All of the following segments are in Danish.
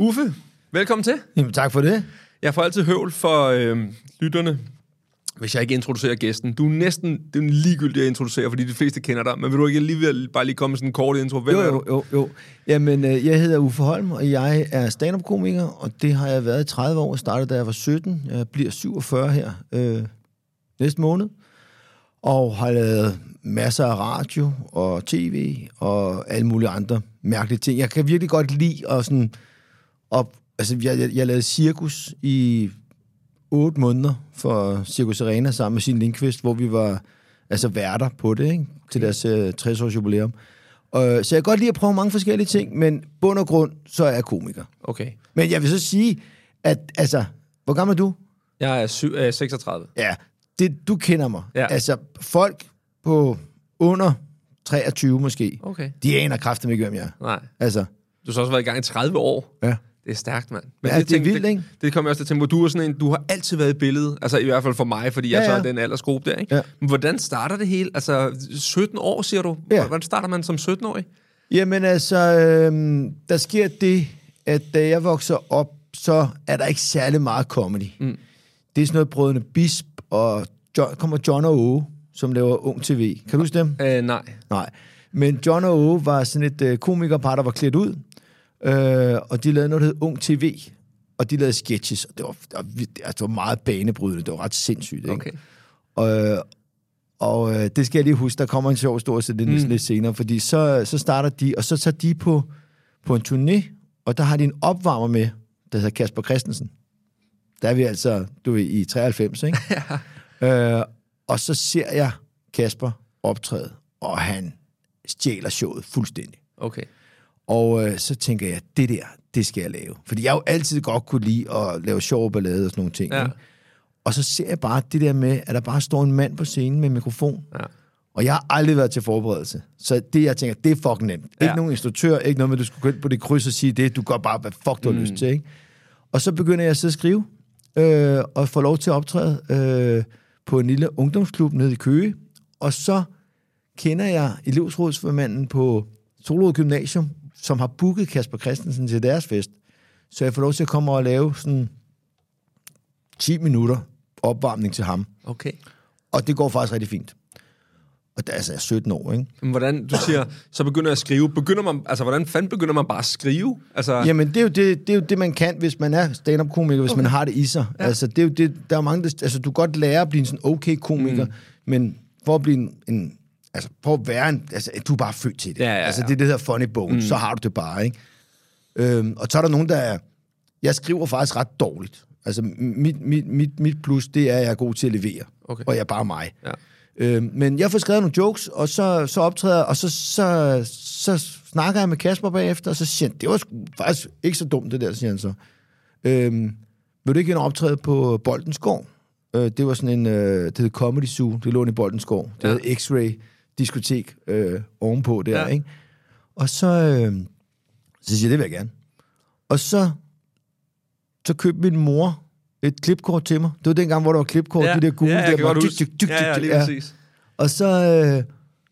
Uffe, velkommen til. Jamen, tak for det. Jeg får altid høvl for øh, lytterne, hvis jeg ikke introducerer gæsten. Du er næsten det er ligegyldigt at introducere, fordi de fleste kender dig. Men vil du ikke alligevel bare lige komme med sådan en kort intro? Hvem Jo, jo, jo, jo. Jamen, øh, jeg hedder Uffe Holm, og jeg er stand-up-komiker, og det har jeg været i 30 år. Jeg startede, da jeg var 17. Jeg bliver 47 her øh, næste måned. Og har lavet masser af radio og tv og alle mulige andre mærkelige ting. Jeg kan virkelig godt lide at sådan... Op, altså, jeg, jeg, jeg lavede cirkus i otte måneder for Circus Arena sammen med sin Lindqvist, hvor vi var altså værter på det, ikke? til deres øh, 60-års jubilæum. Og, så jeg kan godt lide at prøve mange forskellige ting, men bund og grund, så er jeg komiker. Okay. Men jeg vil så sige, at altså, hvor gammel er du? Jeg er syv, øh, 36. Ja, det, du kender mig. Ja. Altså, folk på under 23 måske, Okay. de aner kraftigt ikke, hvem jeg er. Nej. Altså, Du har så også været i gang i 30 år. ja. Det er stærkt, mand. Ja, det er tænkte- vildt, ikke? Det, det kommer jeg også til at tænke på. Du er sådan en, du har altid været i billedet. Altså i hvert fald for mig, fordi jeg Ja, så ja. er den aldersgruppe der, ikke? Ja. Men hvordan starter det hele? Altså 17 år, siger du? Ja. Hvordan starter man som 17-årig? Jamen altså, øhm, der sker det, at da jeg vokser op, så er der ikke særlig meget comedy. Mm. Det er sådan noget Brødrene Bisp, og John, kommer John og Åge, som laver Ung TV. Kan du huske dem? Øh, nej. Nej. Men John og Åge var sådan et øh, komikerpar, der var klædt ud, øh, og de lavede noget, der hed Ung TV, og de lavede sketches, og det var, det var, vildt- altså, det var meget banebrydende, det var ret sindssygt. Ikke? Okay. Og, og øh, det skal jeg lige huske, der kommer en sjov historie til det mm. lidt senere, fordi så, så starter de, og så tager de på, på en turné, og der har de en opvarmer med, der hedder Kasper Christensen. Der er vi altså, du ved, i 93, ikke? ja. øh, og så ser jeg Kasper optræde, og han stjæler showet fuldstændig. Okay. Og øh, så tænker jeg, det der, det skal jeg lave. Fordi jeg jo altid godt kunne lide at lave sjov ballade og sådan nogle ting. Ja. Ikke? Og så ser jeg bare det der med, at der bare står en mand på scenen med en mikrofon. Ja. Og jeg har aldrig været til forberedelse. Så det, jeg tænker, det er fucking nemt. Ja. Ikke nogen instruktør, ikke noget med, at du skulle gå ind på det kryds og sige det. Du gør bare, hvad fuck du har lyst til. Ikke? Og så begynder jeg at sidde og skrive, øh, og får lov til at optræde øh, på en lille ungdomsklub nede i Køge. Og så kender jeg elevsrådsformanden på Solrød Gymnasium, som har booket Kasper Christensen til deres fest. Så jeg får lov til at komme og lave sådan 10 minutter opvarmning til ham. Okay. Og det går faktisk rigtig fint. Og der, altså, jeg er 17 år, ikke? Men hvordan, du siger, så begynder jeg at skrive. Begynder man, altså, hvordan fanden begynder man bare at skrive? Altså, Jamen, det er, jo det, det er jo det, man kan, hvis man er stand-up-komiker, hvis okay. man har det i sig. Ja. Altså, det er jo det, der er mange, der, altså, du kan godt lære at blive en sådan okay komiker, mm. men for at blive en, en altså, for at være en, altså, du er bare født til det. Ja, ja, ja. Altså, det er det, der funny bone, mm. så har du det bare, ikke? Øhm, og så er der nogen, der er, jeg skriver faktisk ret dårligt. Altså, mit, mit, mit, mit plus, det er, at jeg er god til at levere. Okay. Og jeg er bare mig. Ja. Øhm, men jeg får skrevet nogle jokes, og så, så optræder og så, så, så snakker jeg med Kasper bagefter, og så siger han, det var sgu faktisk ikke så dumt, det der, siger han så. Øhm, vil du ikke ind og optræde på Boldensgård? Øh, det var sådan en, øh, det hed Comedy Zoo, det lå i Boldensgård. Det Ja. ja. hed X-Ray diskotek øh, ovenpå der, Ja. ikke? Og så, øh, så siger jeg, det vil jeg gerne. Og så, så købte min mor et klipkort til mig. Det var dengang, hvor der var klipkort, ja, de der gule ja, jeg der. godt dyk, huske. dyk, dyk, Ja, ja, dyk, lige ja. præcis. Og så, øh,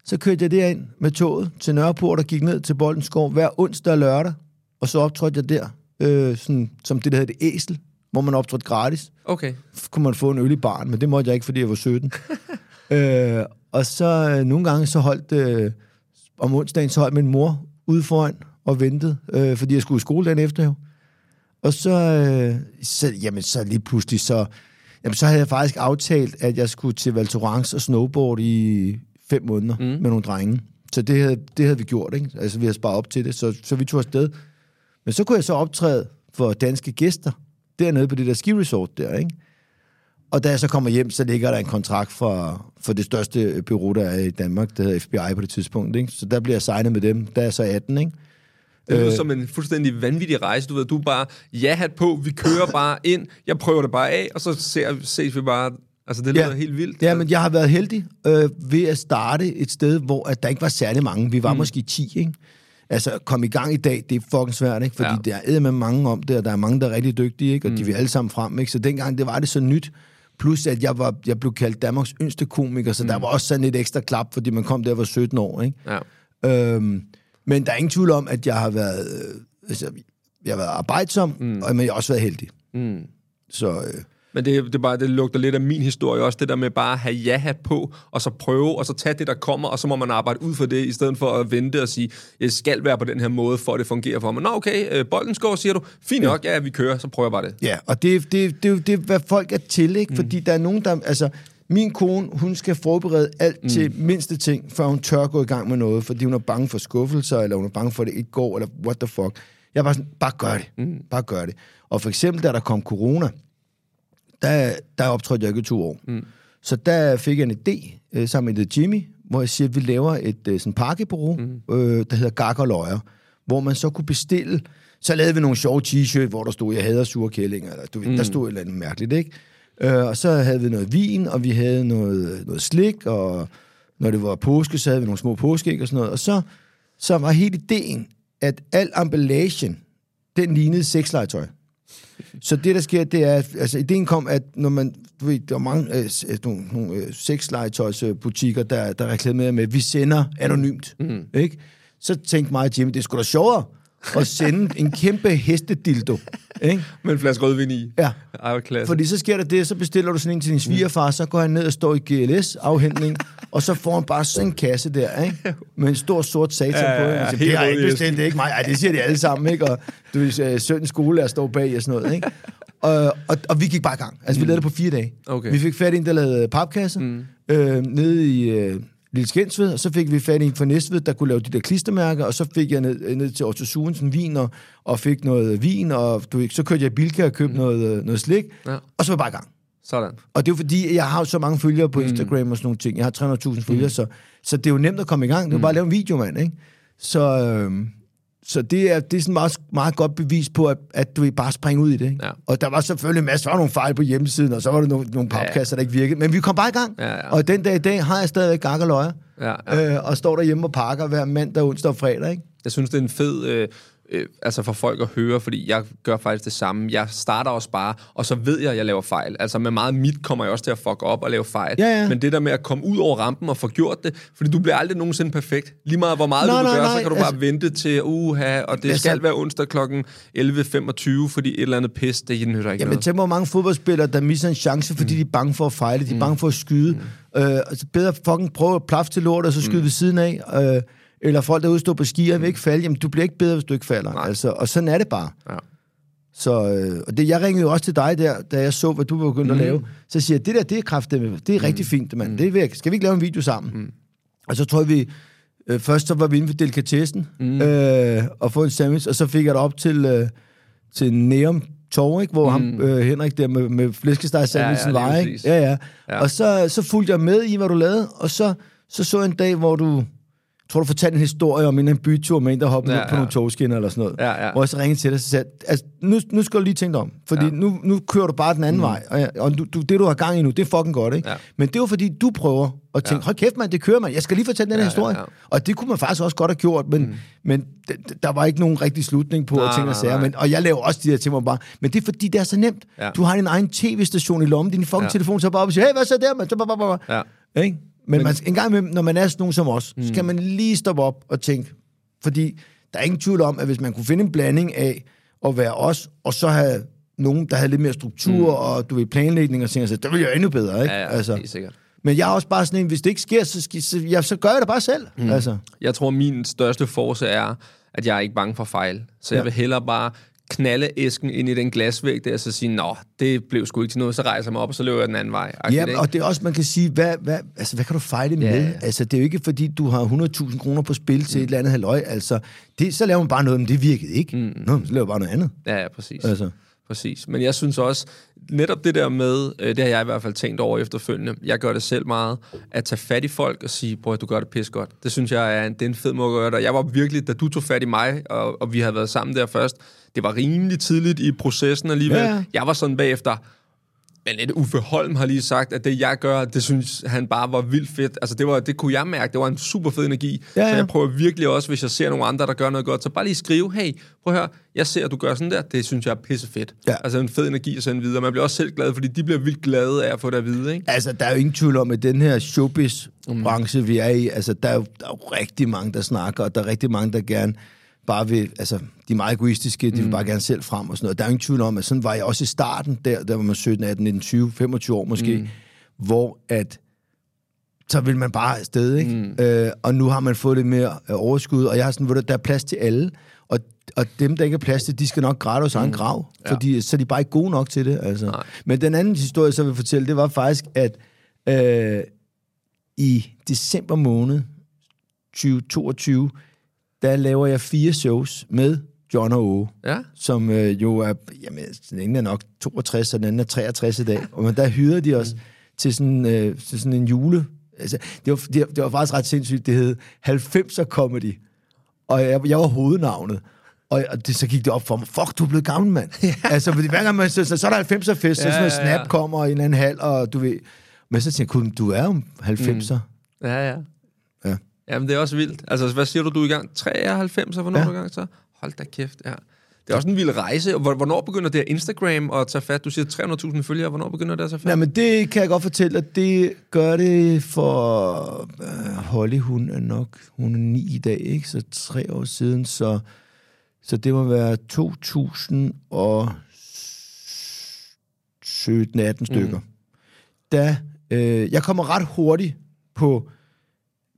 så kørte jeg derind med toget til Nørreport og gik ned til Boldenskov hver onsdag og lørdag. Og så optrådte jeg der, øh, sådan, som det, der hedder det æsel, hvor man optrådte gratis. Okay. Så kunne man få en øl i baren, men det måtte jeg ikke, fordi jeg var 17. øh, og så øh, nogle gange så holdt, øh, om onsdagen, så holdt min mor ude foran og ventede, øh, fordi jeg skulle i skole dagen efter jo. Og så, øh, så, jamen, så lige pludselig, så, jamen, så havde jeg faktisk aftalt, at jeg skulle til Val Thorens og snowboard i fem måneder mm. med nogle drenge. Så det havde, det havde vi gjort, ikke? Altså, vi havde sparet op til det, så, så vi tog afsted. Men så kunne jeg så optræde for danske gæster, dernede på det der ski-resort der, ikke? Og da jeg så kommer hjem, så ligger der en kontrakt for, for det største bureau, der er i Danmark, der hedder FBI på det tidspunkt, ikke? Så der bliver jeg signet med dem, der er så 18, ikke? Det lyder som en fuldstændig vanvittig rejse. Du ved, du er bare ja-hat på, vi kører bare ind, jeg prøver det bare af, og så ser, ses vi bare... Altså, det lyder Ja. helt vildt. Ja, men jeg har været heldig øh, ved at starte et sted, hvor at der ikke var særlig mange. Vi var mm. måske 10, ikke? Altså, komme i gang i dag, det er fucking svært, ikke? Fordi ja. der er med mange om det, og der er mange, der er rigtig dygtige, ikke? Og mm. de vil alle sammen frem, ikke? Så dengang, det var det så nyt. Plus, at jeg, var, jeg blev kaldt Danmarks yngste komiker, så mm. der var også sådan et ekstra klap, fordi man kom der var 17 år, ikke? Ja. Øhm, men der er ingen tvivl om, at jeg har været, øh, altså, jeg har været arbejdsom, mm. og, men jeg har også været heldig. Mm. Så øh, Men det, det, er bare, det lugter lidt af min historie også, det der med bare at have ja-hat på, og så prøve, og så tage det, der kommer, og så må man arbejde ud for det, i stedet for at vente og sige, jeg skal være på den her måde, for at det fungerer for mig. Nå, okay, øh, bolden skår, siger du. Fint nok, ja, vi kører, så prøver jeg bare det. Ja, og det, det, det, det er, hvad folk er til, ikke? Mm. Fordi der er nogen, der... Altså, min kone, hun skal forberede alt mm. til mindste ting, før hun tør gå i gang med noget, fordi hun er bange for skuffelser, eller hun er bange for, at det ikke går, eller what the fuck. Jeg er bare sådan, bare gør det. Mm. Bare gør det. Og for eksempel, da der kom corona, der, der optrådte jeg ikke i to år. Mm. Så der fik jeg en idé øh, sammen med Jimmy, hvor jeg siger, at vi laver et øh, sådan pakkebureau, mm. øh, der hedder Gak og Løjer, hvor man så kunne bestille. Så lavede vi nogle sjove t-shirt, hvor der stod, jeg hader sure kællinger, eller du ved, mm. der stod et eller andet mærkeligt, ikke? Øh, og så havde vi noget vin, og vi havde noget, noget slik, og når det var påske, så havde vi nogle små påskeæg og sådan noget. Og så, så var hele ideen, at al emballagen, den lignede sexlegetøj. Så det, der sker, det er, at altså, ideen kom, at når man, du ved, der er mange øh, øh, nogle, nogle øh, sexlegetøjsbutikker, der, der reklamerer med, vi sender anonymt, mm. ikke? Så tænkte mig og Jimmy, det er sgu da sjovere at sende en kæmpe hestedildo, ikke? Med en flaske rødvin i. Ja. Ej, hvor klasse. Fordi så sker der det, så bestiller du sådan en til din svigerfar, så går han ned og står i GLS-afhentning, og så får han bare sådan en kasse der, ikke? Med en stor sort satan Ja, på. ja, Ja, helt det har jeg ikke bestilt, det er ikke mig. Ej, det siger de alle sammen, ikke? Og du ved, søndens skole er står bag og sådan noget, ikke? Og, og, og vi gik bare i gang. Altså, vi lavede det på fire dage. Okay. Vi fik fat i en, der lavede papkasser, mm. øh, nede i øh, Lille Skensved, og så fik vi fat i en fra Næstved, der kunne lave de der klistermærker, og så fik jeg ned, ned til Otto Surensen vin, og, og fik noget vin, og du så kørte jeg Bilka og købte mm. noget, øh, noget slik, Ja. og så var jeg bare i gang. Sådan. Og det er jo fordi, jeg har jo så mange følgere på Instagram og sådan nogle ting. Jeg har 300.000 følgere, så, så det er jo nemt at komme i gang. Det er jo bare at lave en video, mand, ikke? Så, øhm, så det er, det er sådan meget, meget godt bevis på, at, at du bare springe ud i det. Ikke? Ja. Og der var selvfølgelig masser af nogle fejl på hjemmesiden, og så var der nogle, nogle papkasser, der ikke virkede. Men vi kom bare i gang. Ja, ja. Og den dag i dag har jeg stadigvæk gak og løjer. Ja, ja. Øh, og står derhjemme og pakker hver mandag, onsdag og fredag. Ikke? Jeg synes, det er en fed... Øh, øh, altså for folk at høre, fordi jeg gør faktisk det samme. Jeg starter også bare, og så ved jeg, at jeg laver fejl. Altså med meget mit kommer jeg også til at fuck op og lave fejl. Ja, ja. Men det der med at komme ud over rampen og få gjort det, fordi du bliver aldrig nogensinde perfekt. Lige meget hvor meget Nej, du nej, gøre, nej, så kan du altså- bare vente til uha, og det Altså- skal være onsdag kl. 11.25, fordi et eller andet pis, det nytter ikke Jamen, noget. tænk hvor mange fodboldspillere, der misser en chance, fordi mm. de er bange for at fejle, de er bange for at skyde. Mm. Øh, altså bedre fucking prøve at plaffe til lort, og så skyde mm. ved siden af. Øh, eller folk, der udstår på skier, vil ikke falde. Jamen, du bliver ikke bedre, hvis du ikke falder. Altså, og sådan er det bare. Ja. Så øh, og det, jeg ringede jo også til dig der, da jeg så, hvad du var begyndt mm. at lave. Så siger jeg, det der, det er kraftigt, det er mm. rigtig fint, mand. Det er, skal vi ikke lave en video sammen? Mm. Og så tror jeg, vi... Øh, først så var vi inde ved delikatessen mm. øh, og få en sandwich, og så fik jeg det op til, øh, til Neum Torv, ikke? hvor mm. ham, øh, Henrik der med, med flæskesteg sandwichen Ja, ja, var, ikke? Ja, ja. Ja. Og så, så fulgte jeg med i, hvad du lavede, og så så, så jeg en dag, hvor du jeg tror, du fortalte en historie om en anden bytur med en, der hoppede Ja, ja, på nogle togskinner eller sådan noget. Ja, ja. Hvor jeg så ringede til dig og sagde, altså, nu, nu skal du lige tænke dig om. Fordi Ja. nu, nu kører du bare den anden mm. vej. Og, og du, du, det, du har gang i nu, det er fucking godt, ikke? Ja. Men det er jo fordi, du prøver at tænke, Ja. hold kæft, mand, det kører man. Jeg skal lige fortælle den her Ja, historie. ja, ja. Og det kunne man faktisk også godt have gjort, men, mm. men der var ikke nogen rigtig slutning på Nej, at ting og sager. Men, og jeg laver også de her ting, bare... Men det er fordi, det er så nemt. Ja. Du har din egen tv-station i lommen, din fucking ja. telefon, så bare op og siger, hey, hvad så der, mand? Så bare, bare, bare. Ja. Ikke? Men, men man, en gang imellem, når man er sådan nogen som os, mm. så skal man lige stoppe op og tænke. Fordi der er ingen tvivl om, at hvis man kunne finde en blanding af at være os, og så have nogen, der havde lidt mere struktur, mm. og du ved, planlægning og ting, så det ville jeg endnu bedre, ikke? Ja, ja, altså. helt sikkert. Men jeg er også bare sådan en, hvis det ikke sker, så, sk- så, ja, så gør jeg det bare selv. Mm. Altså. Jeg tror, min største force er, at jeg er ikke bange for fejl. Så jeg Ja. vil hellere bare knalde æsken ind i den glasvæg der, og så sige, nå, det blev sgu ikke til noget, så rejser jeg mig op, og så løber jeg den anden vej. Ja, ikke? og det er også, man kan sige, hvad, hvad, altså, hvad kan du fejle med? Ja, ja. Altså, det er jo ikke, fordi du har 100.000 kroner på spil til mm. et eller andet halvøj. Altså, det, så laver man bare noget, men det virkede ikke. Mm. Nå, så laver jeg bare noget andet. Ja, ja, præcis. Altså. præcis. Men jeg synes også, netop det der med, øh, det har jeg i hvert fald tænkt over efterfølgende, jeg gør det selv meget, at tage fat i folk og sige, bror, du gør det pis godt. Det synes jeg er en, det er en fed måde at gøre det. Jeg var virkelig, da du tog fat i mig, og, og vi havde været sammen der først, det var rimelig tidligt i processen alligevel. Ja. Jeg var sådan bagefter, men et Uffe Holm har lige sagt, at det jeg gør, det synes han bare var vildt fedt. Altså det, var, det kunne jeg mærke, det var en super fed energi. Ja, ja. Så jeg prøver virkelig også, hvis jeg ser nogle andre, der gør noget godt, så bare lige skrive, hey, prøv at høre, jeg ser, at du gør sådan der, det synes jeg er pissefedt. Ja. Altså en fed energi at sende videre. Man bliver også selv glad, fordi de bliver vildt glade af at få det at vide, ikke? Altså, der er jo ingen tvivl om, at den her showbiz-branche, vi er i, altså, der er, jo, der er jo rigtig mange, der snakker, og der er rigtig mange, der gerne bare vil, altså, de er meget egoistiske, de vil bare gerne selv frem og sådan noget. Der er ingen tvivl om, at sådan var jeg også i starten, der, der var man 17, 18, 19, 20, 25 år måske, mm. hvor at så vil man bare afsted, ikke? Mm. Øh, og nu har man fået lidt mere øh, overskud, og jeg har sådan, hvor der, der er plads til alle, og, og dem, der ikke er plads til, de skal nok græde hos egen grav, Ja. fordi så er de bare ikke gode nok til det, altså. Nej. Men den anden historie, så vil fortælle, det var faktisk, at øh, i december måned 2022, der laver jeg fire shows med John og Åge Ja. som øh, jo er, jamen, den ene er nok 62, og den anden er 63 i dag. Og men der hyrede de os til sådan, øh, til sådan en jule... Altså, det, var, det, det var faktisk ret sindssygt. Det hed 90'er Comedy. Og jeg, jeg var hovednavnet. Og, og det, så gik det op for mig, fuck, du er blevet gammel, mand. altså, fordi hver gang man så, så, så er der 90'er fest, ja, så sådan noget Ja, ja, snap kommer i en anden hal, og du ved... Men så tænkte jeg, "Gud, du er jo 90'er. Mm. Ja, ja. Ja. Jamen, det er også vildt. Altså, hvad siger du, du er i gang? 93, og hvornår Ja. er du i gang så? Hold da kæft, ja. Det er også en vild rejse. Hvornår begynder det her Instagram at tage fat? Du siger 300.000 følgere. Hvornår begynder det at tage fat? Ja, men det kan jeg godt fortælle dig. Det gør det for... Øh, Holly, hun er nok... Hun er ni i dag, ikke? Så tre år siden, så... Så det må være 2017-18 stykker. Mm. Da, øh, jeg kommer ret hurtigt på...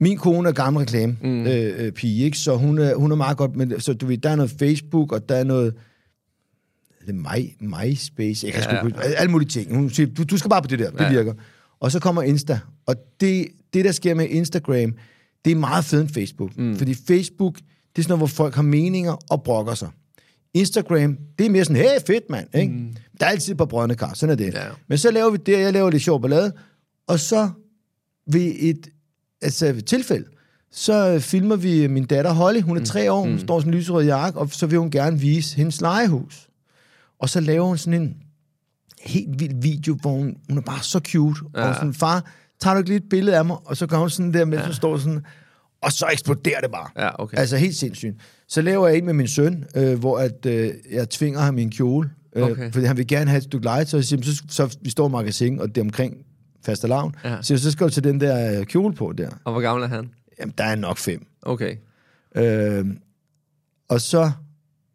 Min kone er gammel reklame mm. øh, øh, pige, ikke? Så hun er, hun er meget godt... Men, så du ved, der er noget Facebook, og der er noget... Er det My, MySpace? Jeg kan Ja. sgu. Alle mulige ting. Hun siger, du, du skal bare på det der. Det Ja. virker. Og så kommer Insta. Og det, det, der sker med Instagram, det er meget fedt end Facebook. Mm. Fordi Facebook, det er sådan noget, hvor folk har meninger og brokker sig. Instagram, det er mere sådan, hey, fedt, mand. Ikke? Mm. Der er altid på brødne kar, sådan er det. Ja. Men så laver vi det, jeg laver lidt sjov ballade, og så ved et, altså tilfælde, så øh, filmer vi min datter Holly, hun er tre år, hun står sådan en lyserød jakke, og så vil hun gerne vise hendes legehus. Og så laver hun sådan en helt vild video, hvor hun, hun er bare så cute. Ja. Og sådan, far, tager du ikke lige et billede af mig? Og så gør hun sådan der, mens ja. hun står sådan, og så eksploderer det bare. Ja, okay. Altså helt sindssygt. Så laver jeg en med min søn, øh, hvor at, øh, jeg tvinger ham i en kjole, øh, Okay. fordi han vil gerne have et stykke legetøj. Så, så, så vi står i magasin, og det er omkring fastelavn. Ja. Ja. Så, så skal du tage den der øh, kjole på der. Og hvor gammel er han? Jamen, der er nok fem. Okay. Øh, og så,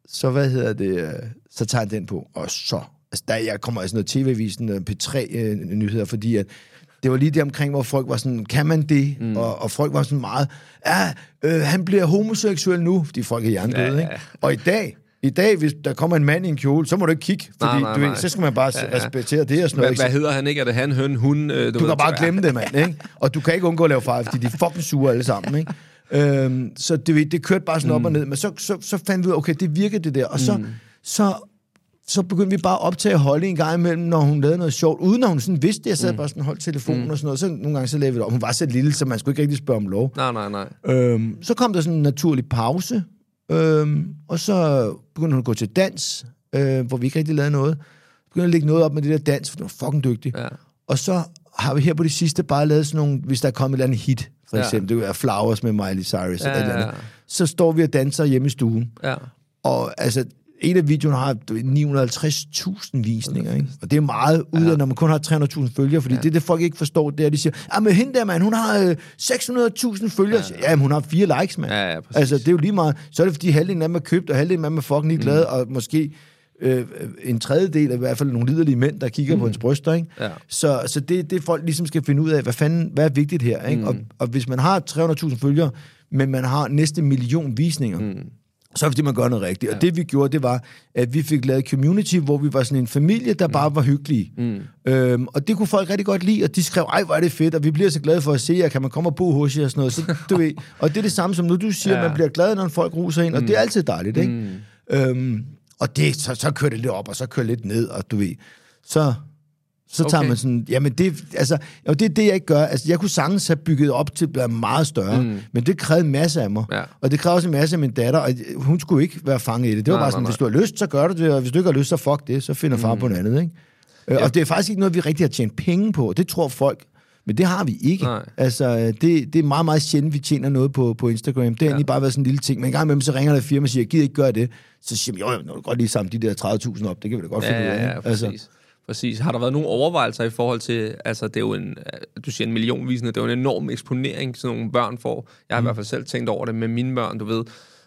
så, hvad hedder det, øh, så tager han den på, og så, altså der, jeg kommer i sådan noget tv-avisen, øh, P3-nyheder, fordi at det var lige det omkring, hvor folk var sådan, kan man det? Mm. Og, og folk var sådan meget, ja, øh, han bliver homoseksuel nu, fordi folk er hjernedøde, ja. ja. ikke? Og i dag, i dag, hvis der kommer en mand i en kjole, så må du ikke kigge, fordi Nej, nej, du ved, så skal man bare ja, ja. respektere det og sådan noget. Hvad, ikke? hvad hedder han ikke? Er det han, høn, hun? Øh, Du kan bare glemme det, mand. Ikke? Og du kan ikke undgå at lave fejl, fordi de er fucking sure alle sammen. Ikke? Øhm, så det, det kørte bare sådan op og ned. Men så, så, så fandt vi ud af, okay, det virkede det der. Og så, mm. så, så begyndte vi bare at optage Holly en gang imellem, når hun lavede noget sjovt, uden at hun sådan vidste det. Jeg sad mm. bare sådan holdt telefonen mm. og sådan noget. Så nogle gange så lavede vi det op. Hun var så lille, så man skulle ikke rigtig spørge om lov. Nej, nej, nej. Øhm, så kom der sådan en naturlig pause, øhm, og så begyndte hun at gå til dans, øh, hvor vi ikke rigtig lavede noget. Begyndte at lægge noget op med det der dans, for det var fucking dygtig. Ja. Og så har vi her på det sidste bare lavet sådan nogle, hvis der er kommet et eller andet hit, for Ja. eksempel, det er Flowers med Miley Cyrus, Ja, eller eller ja, andet. ja. så står vi og danser hjemme i stuen. Ja. Og altså, en af videoerne har du ved, 950.000 visninger, ikke? Og det er meget ud af, når man kun har 300.000 følgere, fordi ja. det, det folk ikke forstår, det er, at de siger, ah, men hende der, mand, hun har øh, 600.000 følgere. Ja, ja, men hun har fire likes, mand. Ja, ja, præcis. altså, det er jo lige meget. Så er det, fordi halvdelen af dem er købt, og halvdelen af dem er fucking ikke glade, mm. og måske øh, en tredjedel af i hvert fald nogle liderlige mænd, der kigger mm. på hendes bryster, ikke? Ja. Så, så det, det folk ligesom skal finde ud af, hvad fanden, hvad er vigtigt her, ikke? Mm. Og, og hvis man har 300.000 følgere, men man har næste million visninger, mm. Så er det fordi, man gør noget rigtigt. Ja. Og det vi gjorde, det var, at vi fik lavet community, hvor vi var sådan en familie, der mm. bare var hyggelige. Mm. Øhm, og det kunne folk rigtig godt lide, og de skrev, ej, hvor er det fedt, og vi bliver så glade for at se jer, kan man komme og bo hos jer og sådan noget. Så, du ved, og det er det samme som nu, du siger, Ja. man bliver glad, når folk ruser ind, og det er altid dejligt, ikke? Mm. Øhm, og det, så, så kører det lidt op, og så kører det lidt ned, og du ved, så, så tager Okay. man sådan, jamen det, altså, og det er det, jeg ikke gør. Altså, jeg kunne sagtens have bygget op til at være meget større, mm. men det krævede en masse af mig. Ja. Og det krævede også en masse af min datter, og hun skulle ikke være fanget i det. Det var Nej, bare sådan, nej, hvis du har lyst, så gør du det, og hvis du ikke har lyst, så fuck det, så finder far mm. på noget andet, ikke? Ja. Og det er faktisk ikke noget, vi rigtig har tjent penge på. Det tror folk, men det har vi ikke. Nej. Altså, det, det er meget, meget sjældent, vi tjener noget på, på Instagram. Det har ja. egentlig bare været sådan en lille ting. Men en gang imellem, så ringer der et firma og siger, jeg gider ikke gøre det. Så siger jeg, jo, jo, nu kan godt lige samle de der 30.000 op. Det kan vi da godt finde Ja, ud af. ja, ja, ikke? præcis. Altså. Præcis. Har der været nogle overvejelser i forhold til, altså det er jo en, du siger en millionvisende, det er jo en enorm eksponering, sådan nogle børn får. Jeg har mm. i hvert fald selv tænkt over det med mine børn, du ved,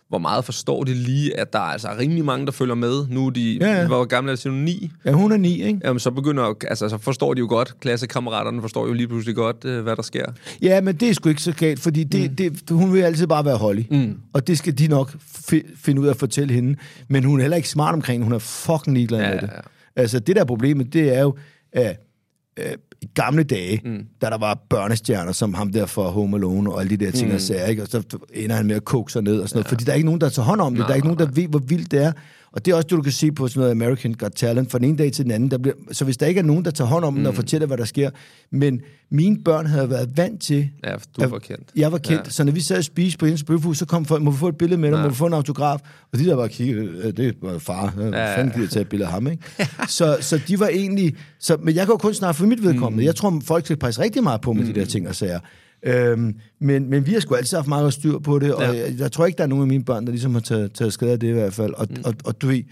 hvor meget forstår de lige, at der er altså rimelig mange, der følger med. Nu er de, Ja, ja. hvor gamle er det, siger du, ni? Ja, hun er ni, ikke? Jamen, så begynder, altså, så forstår de jo godt, klassekammeraterne forstår jo lige pludselig godt, øh, hvad der sker. Ja, men det er sgu ikke så galt, fordi det, mm. det, hun vil altid bare være Holly. Mm. Og det skal de nok fi- finde ud af at fortælle hende. Men hun er heller ikke smart omkring. Hun er fucking ligeglad Ja, med det. ja. Altså, det der er problemet, det er jo, at øh, i gamle dage, mm. da der var børnestjerner, som ham der for Home Alone og alle de der ting mm. og sager, ikke? og så ender han med at koke sig ned og sådan noget, fordi der er ikke nogen, der tager hånd om det. Nej, der er ikke nogen, der ved, hvor vildt det er. Og det er også det, du kan se på sådan noget American Got Talent, fra den ene dag til den anden. Der bliver, så hvis der ikke er nogen, der tager hånd om mm. det og fortæller, hvad der sker. Men mine børn havde været vant til, Ja, du var kendt. jeg var kendt, Ja. ja. så når vi sad og spiste på Jens Bøfhus, så kom folk, må vi få et billede med dig, må vi få en autograf? Og de der bare kiggede, "Øh, det var far, ja, Ja, ja. fanden gider tage et billede af ham, ikke? så, så de var egentlig, så, men jeg kan jo kun snakke for mit vedkommende. Mm. Jeg tror, folk skal passe rigtig meget på med mm. de der ting og sager. Øhm, men, men vi har sgu altid haft meget styr på det, og Ja. jeg, jeg tror ikke, der er nogen af mine børn, der ligesom har taget, taget skade af det i hvert fald. Og, mm. og, og du ved,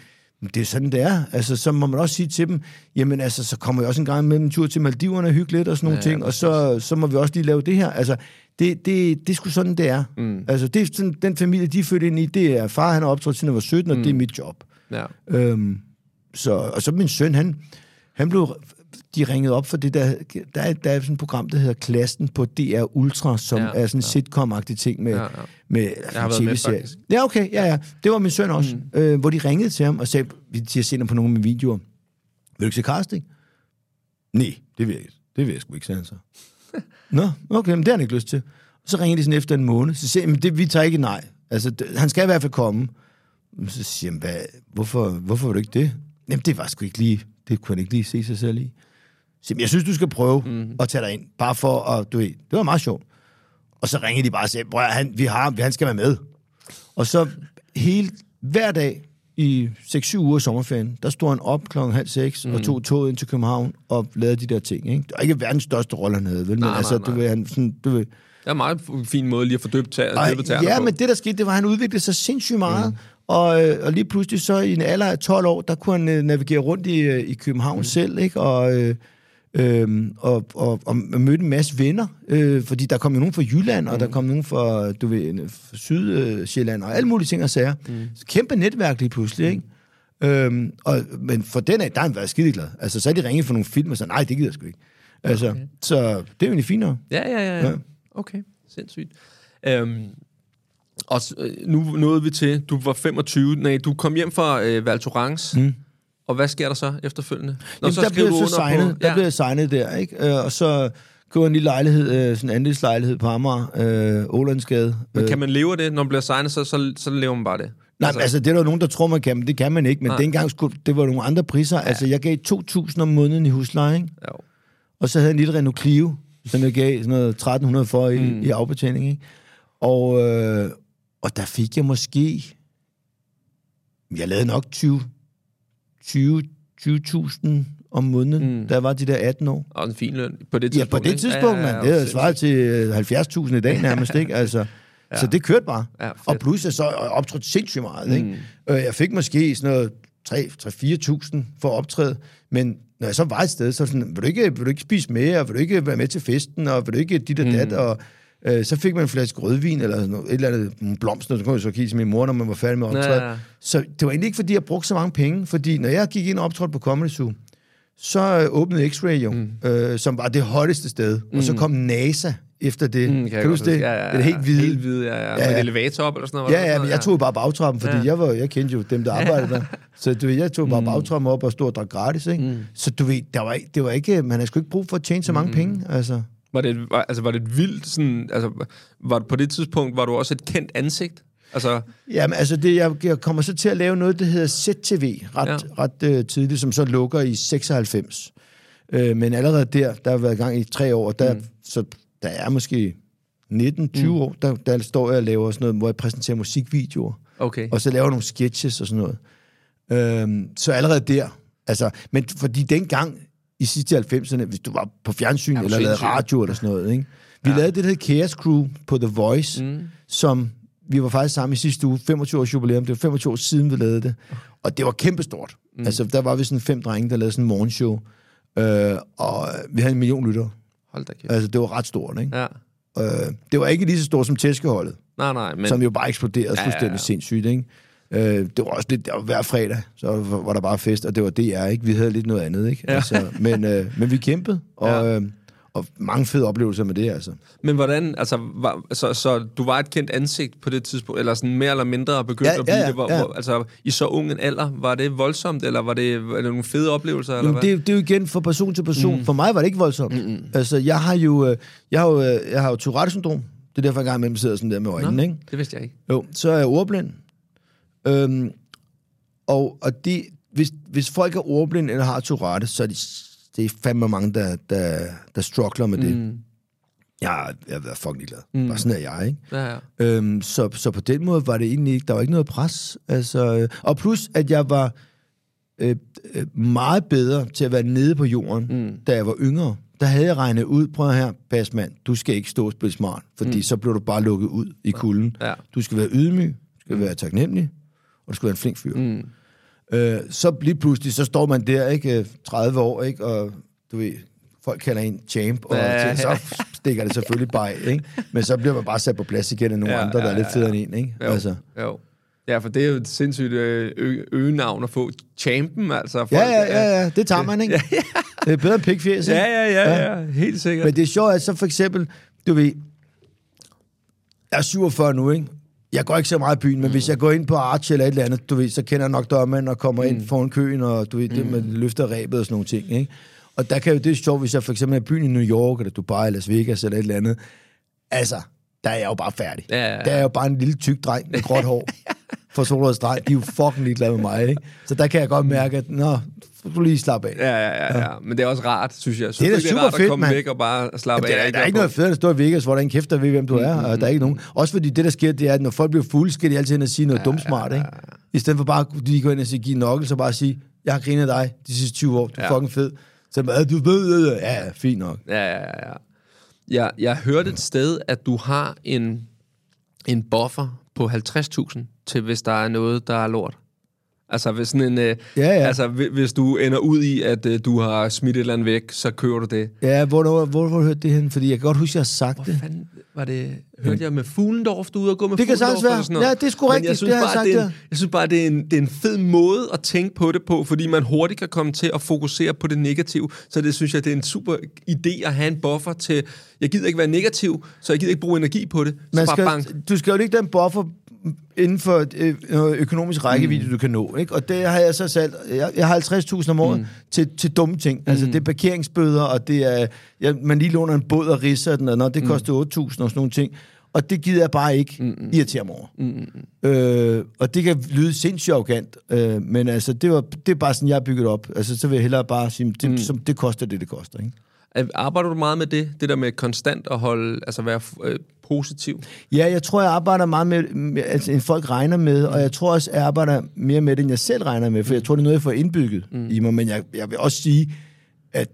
det er sådan, det er. Altså, så må man også sige til dem, jamen altså, så kommer jeg også en gang med en tur til Maldiverne og hygge lidt og sådan nogle Ja, ting, og så, så må vi også lige lave det her. Altså, det, det, det er sgu sådan, det er. Mm. Altså, det er sådan, den familie, de er født ind i, det er far, han har optrådt siden han var 17, og mm. det er mit job. Ja. Øhm, så, og så min søn, han, han blev, de ringede op for det der, der er, der er sådan et program, der hedder Klassen på DR Ultra, som Ja, er sådan en ja. sitcom-agtig ting med, Ja, ja. med Jeg har været med, TV-serie. faktisk. Ja, okay, ja, ja. Det var min søn også, mm. øh, hvor de ringede til ham og sagde, vi har set ham på nogle af mine videoer, vil du ikke se casting? Nej, det vil jeg ikke. Det vil jeg sgu ikke, sagde han så. Nå, okay, men det har han ikke lyst til. Så ringer de sådan efter en måned, så siger men det, vi tager ikke nej. Altså, det, han skal i hvert fald komme. Så siger han, hvorfor, hvorfor vil du ikke det? Jamen, det var sgu ikke lige, det kunne han ikke lige se sig selv i. Så, siger, jeg synes, du skal prøve mm. at tage dig ind, bare for at, du ved, det var meget sjovt. Og så ringer de bare og "Bror, han, vi har, han skal være med. Og så hele, hver dag i 6-7 uger sommerferien, der stod han op klokken halv seks mm. og tog toget ind til København og lavede de der ting. Ikke? Det var ikke verdens største rolle, han havde, vel? Men Nej, nej, altså, nej. du ved, han sådan, du ved, Det er en meget fin måde lige at få døbt tæerne ja, på. men det, der skete, det var, at han udviklede sig sindssygt meget. Mm. Og, øh, og lige pludselig så i en alder af 12 år, der kunne han øh, navigere rundt i, øh, i København mm. selv, ikke? Og, øh, og, og, og mødte en masse venner, øh, fordi der kom jo nogen fra Jylland, mm. og der kom nogen fra, du ved, fra Sydsjælland, og alle mulige ting og sager. Mm. Kæmpe netværk lige pludselig, ikke? Øhm, og, men for den af, der har han været skideglad. Altså, så er de ringet for nogle film og så nej, det gider jeg sgu ikke. Altså, okay. Så det er jo egentlig fint nok. Ja, ja, ja. ja. Ja. Okay, sindssygt. Øhm, og øh, nu nåede vi til, du var 25, nej, du kom hjem fra øh, Val Thorens, mm. Og hvad sker der så efterfølgende? Nå, Jamen, der skriver blev du så signet, der ja. blev jeg signet der, ikke? Øh, og så køber en lille lejlighed, øh, sådan en andelslejlighed på Amager, øh, Ålandsgade. Men Øh, kan man leve af det, når man bliver signet, så, så, så lever man bare det? nej, altså, altså, det er der nogen, der tror, man kan, men det kan man ikke. Men Nej. dengang skulle, det var nogle andre priser. Ja. Altså, jeg gav 2.000 om måneden i husleje, ikke? Jo. Og så havde jeg en lille Renault Clio, som jeg gav sådan noget 1.300 for i, mm. i afbetaling, ikke? Og, øh, og der fik jeg måske... Jeg lavede nok 20 20 20.000 om måneden, mm. jeg var de der 18 år. Og en fin løn på det Ja, tidspunkt. på det ikke? tidspunkt, Ja, ja, ja, Det ja, svaret til øh, 70.000 i dag nærmest, ikke? Altså, ja. Så det kørte bare. Ja, fedt. og plus, jeg så optrådte sindssygt meget, ikke? Mm. Øh, Jeg fik måske sådan noget 3-4.000 for at optræde, men når jeg så var et sted, så sådan, vil du ikke, vil du ikke spise mere, vil du ikke være med til festen, og vil du ikke dit og dat, mm. og øh, så fik man en flaske rødvin, eller noget, et eller andet nogle blomster, så kunne jeg så give til min mor, når man var færdig med optræde. Ja, ja. Så det var egentlig ikke, fordi jeg brugte så mange penge, fordi når jeg gik ind og optrådte på Comedy Zoo, så øh, åbnede X-Ray jo, mm. øh, som var det hotteste sted. Mm. Og så kom NASA efter det. Mm, Mm, kan kan du huske det? Ja, ja, ja. Det er helt hvide. Helt hvide, ja, ja. Ja, Med ja. en elevator op eller sådan noget. Ja, ja, men jeg tog bare bagtrappen, fordi Ja. jeg, var, jeg kendte jo dem, der arbejdede der. Så du ved, jeg tog bare bagtrappen op og stod og drak gratis, ikke? Mm. Så du ved, der var, det var ikke, man havde sgu ikke brug for at tjene så mange mm. penge, altså. Var det, var, altså, var det et vildt sådan... Altså, var, på det tidspunkt var du også et kendt ansigt? Altså, Jamen, altså, det, jeg, jeg kommer så til at lave noget, der hedder ZTV, ret, Ja. ret øh, tidligt, som så lukker i 96. Øh, men allerede der, der har været i gang i tre år, der, mm. så der er måske 19-20 mm. år, der, der står jeg og laver sådan noget, hvor jeg præsenterer musikvideoer, okay. og så laver nogle sketches og sådan noget. Øhm, så allerede der, altså, men fordi dengang, i sidste 90'erne, hvis du var på fjernsyn Er du eller lavede radio eller sådan noget, ikke? Vi Ja. ja. lavede det, der hed Chaos Crew på The Voice, Mm. som vi var faktisk sammen i sidste uge, 25 års jubilæum, det var 25 år siden, vi lavede det. Og det var kæmpestort. Mm. Altså, der var vi sådan fem drenge, der lavede sådan en morgenshow, øh, og vi havde en million lyttere. Hold da kæft. Altså, det var ret stort, ikke? Ja. Øh, det var ikke lige så stort som tæskeholdet, Nej, nej, men... som jo bare eksploderede Ja, ja, fuldstændig ja. sindssygt, ikke? Øh, det var også lidt, var hver fredag, så var der bare fest, og det var DR, ikke? Vi havde lidt noget andet, ikke? Ja. Altså, men, øh, men vi kæmpede, og, Ja. øh, og mange fede oplevelser med det, altså. Men hvordan, altså, var, så, så du var et kendt ansigt på det tidspunkt, eller sådan mere eller mindre begyndt Ja, at blive ja, ja, det? Hvor, ja. hvor, altså, i så ung en alder, var det voldsomt, eller var det, var det nogle fede oplevelser, eller Jamen, hvad? det, er- det er jo igen fra person til person. Mm. For mig var det ikke voldsomt. Mm-hmm. Altså, jeg har jo, øh, jeg har jo, øh, jeg har jo Tourette-syndrom. Det er derfor, jeg engang imellem sidder sådan der med øjnene, ikke? det vidste jeg ikke. Jo, så er jeg ordblind. Øhm, og og det, hvis, hvis folk er ordblinde eller har Tourette, så er det, det er fandme mange, der, der, der struggler med det. Mm. Jeg, jeg har været fucking ligeglad. Mm. Bare sådan er jeg, ikke? Ja, ja. Øhm, så, så på den måde var det egentlig ikke, der var ikke noget pres. Altså, øh, og plus, at jeg var øh, øh, meget bedre til at være nede på jorden, mm. da jeg var yngre. Der havde jeg regnet ud, prøv her, pas mand, du skal ikke stå og spille smart, fordi mm. så bliver du bare lukket ud i kulden. Ja. Du skal være ydmyg, du skal være taknemmelig, og du skal være en flink fyr. Mm. Øh, så lige pludselig, så står man der, ikke, øh, 30 år, ikke, og du ved, folk kalder en champ, og Ja, ja, så stikker det selvfølgelig bare ikke? Men så bliver man bare sat på plads igen af nogle Ja, ja, andre, der ja, er lidt ja, federe ja. end en, ikke? Jo, Altså. jo. Ja, for det er jo et sindssygt øh, ø- øgenavn at få. Champen, altså. Folk, Ja, ja, ja, ja, det tager man, ikke? Det er bedre end pikfjæs, ikke? Ja, ja, ja, ja, helt sikkert. Men det er sjovt, at så for eksempel, du ved, jeg er 47 nu, ikke? Jeg går ikke så meget i byen, men mm. hvis jeg går ind på Arch eller et eller andet, du ved, så kender jeg nok dørmanden og kommer mm. ind foran køen, og du ved, det med løfter rebet og sådan nogle ting, ikke? Og der kan jo, det er sjovt, hvis jeg for eksempel er i byen i New York, eller Dubai, eller Las Vegas, eller et eller andet. Altså, der er jeg jo bare færdig. Ja, ja, ja. Der er jeg jo bare en lille tyk dreng med gråt hår for Solrød Strand. De er jo fucking ligeglade med mig, ikke? Så der kan jeg godt mærke, at nå, du lige slappe af. Ja, ja, ja, ja. Men det er også rart, synes jeg. Synes Det er du ikke, super rart at fedt, komme mand. væk og bare slappe Ja, af. der, der er ikke noget fedt at stå i Vegas, hvor der er en kæft, der ved, hvem du er, og der er ikke nogen. Også fordi det, der sker, det er, at når folk bliver fulde, skal de altid hen og sige noget dumt smart, ikke? I stedet for bare at lige gå ind og sige, give nokkel, så bare sige, jeg har grinet dig de sidste 20 år, du er Ja. fucking fed. Så er du ved, ja, ja, fint nok. Ja, ja, ja, ja. Jeg, jeg hørte et sted, at du har en, en buffer på 50.000 til, hvis der er noget, der er lort. Altså, hvis, sådan en, øh, Ja, ja. altså, hvi- hvis du ender ud i, at øh, du har smidt et eller andet væk, så kører du det. Ja, hvor, hvor, hvor, hvor hørte det hen? Fordi jeg kan godt huske, at jeg har sagt Hvor det. fanden var det? Hørte jeg med Fuglendorf, du ude og gå med Det kan Fuglendorf sagtens være. eller sådan noget? Ja, det er sgu rigtigt. Jeg synes, Det har jeg bare, sagt, det er en, jeg synes bare, det er, en, det er en fed måde at tænke på det på, fordi man hurtigt kan komme til at fokusere på det negative. Så det synes jeg, det er en super idé at have en buffer til, jeg gider ikke være negativ, så jeg gider ikke bruge energi på det. Så Man bare skal, du skal jo ikke den buffer inden for øh, økonomisk rækkevidde, mm. du kan nå. Ikke? Og det har jeg så sat. Jeg, jeg har 50.000 om året mm. til, til dumme ting. Mm. Altså, det er parkeringsbøder, og det er, ja, man lige låner en båd og ridser den, og når det koster 8.000 og sådan nogle ting. Og det gider jeg bare ikke mm. irritere mig over. Mm. Øh, og det kan lyde sindssygt arrogant, øh, men altså, det, var, det er bare sådan, jeg er bygget op. Altså, så vil jeg hellere bare sige, det, mm. som, det koster det, det koster. Ikke? Er- Arbejder du meget med det? Det der med konstant at holde, altså være øh, positiv? Ja, jeg tror, jeg arbejder meget med, med altså, end folk regner med, og jeg tror også, jeg arbejder mere med det, end jeg selv regner med, for jeg tror, det er noget, jeg får indbygget mm. i mig. Men jeg, jeg vil også sige, at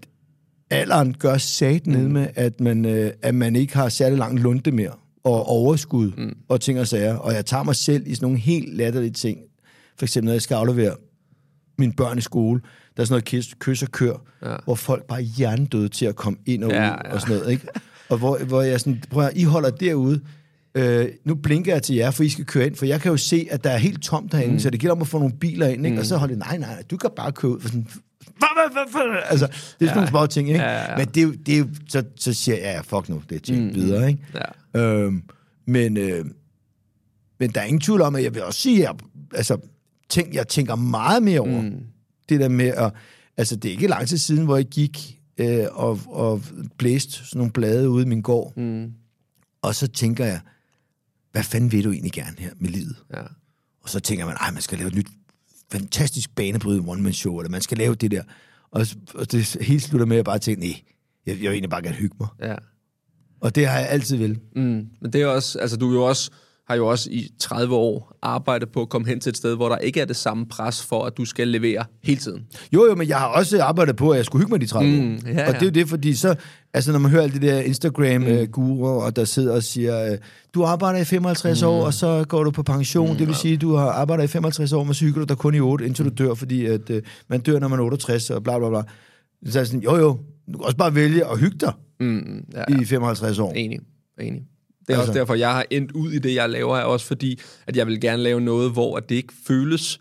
alderen gør sat ned med, at man, øh, at man ikke har særlig langt lunte mere, og overskud, mm. og ting og sager. Og jeg tager mig selv i sådan nogle helt latterlige ting. For eksempel, når jeg skal aflevere mine børn i skole, der er sådan noget kys, kys og kør, ja. hvor folk bare er hjernedøde til at komme ind og ud Ja, ja, og sådan noget, ikke? Og hvor, hvor jeg sådan, prøv at, høre, I holder derude, øh, nu blinker jeg til jer, for I skal køre ind, for jeg kan jo se, at der er helt tomt derinde, mm. så det gælder om at få nogle biler ind, ikke? Mm. Og så holder jeg, nej, nej, du kan bare køre ud. For sådan, hvad, hvad, hvad, hvad? Altså, det er sådan ja. nogle små ting, ikke? Ja, ja, ja. Men det, er det er så, så siger jeg, ja, fuck nu, det er tjent mm. videre, ikke? Ja. Øhm, men, øh, men der er ingen tvivl om, at jeg vil også sige, at jeg, altså, tænk, jeg tænker meget mere over mm. Det der med at... Altså, det er ikke lang tid siden, hvor jeg gik øh, og, og blæste sådan nogle blade ude i min gård. Mm. Og så tænker jeg, hvad fanden vil du egentlig gerne her med livet? Ja. Og så tænker man, at man skal lave et nyt fantastisk banebrydende one-man-show, eller man skal lave det der. Og, og det hele slutter med, at jeg bare tænker, nej, jeg, jeg vil egentlig bare gerne hygge mig. ja. Og det har jeg altid vil. Mm. Men det er også, altså du er jo også, har jo også i 30 år arbejdet på at komme hen til et sted, hvor der ikke er det samme pres for, at du skal levere hele tiden. Jo, jo, men jeg har også arbejdet på, at jeg skulle hygge mig de 30 Mm, år. ja, Og ja. det er jo det, fordi så, altså når man hører alle de der Instagram-guruer, og der sidder og siger, øh, du arbejder i 55 mm. år, og så går du på pension, mm, det vil sige, du har arbejdet i 55 år, men så du dig kun i 8, indtil du dør, fordi at, øh, man dør, når man er 68, og bla bla bla. Så er sådan, jo jo, du kan også bare vælge at hygge dig Mm, ja, i 55 år. Enig, enig. Det er Altså. også derfor, jeg har endt ud i det, jeg laver, er også fordi, at jeg vil gerne lave noget, hvor det ikke føles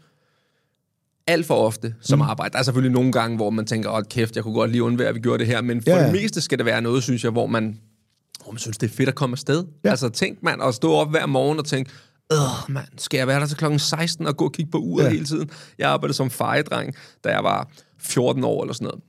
alt for ofte som mm. arbejde. Der er selvfølgelig nogle gange, hvor man tænker, åh kæft, jeg kunne godt lige undvære, at vi gjorde det her, men for Ja, ja. det meste skal det være noget, synes jeg, hvor man, hvor man synes, det er fedt at komme afsted. Ja. Altså tænk man at stå op hver morgen og tænke, Åh, mand, skal jeg være der til klokken 16 og gå og kigge på uret ja. hele tiden? Jeg arbejdede som fejedreng, da jeg var 14 år eller sådan noget.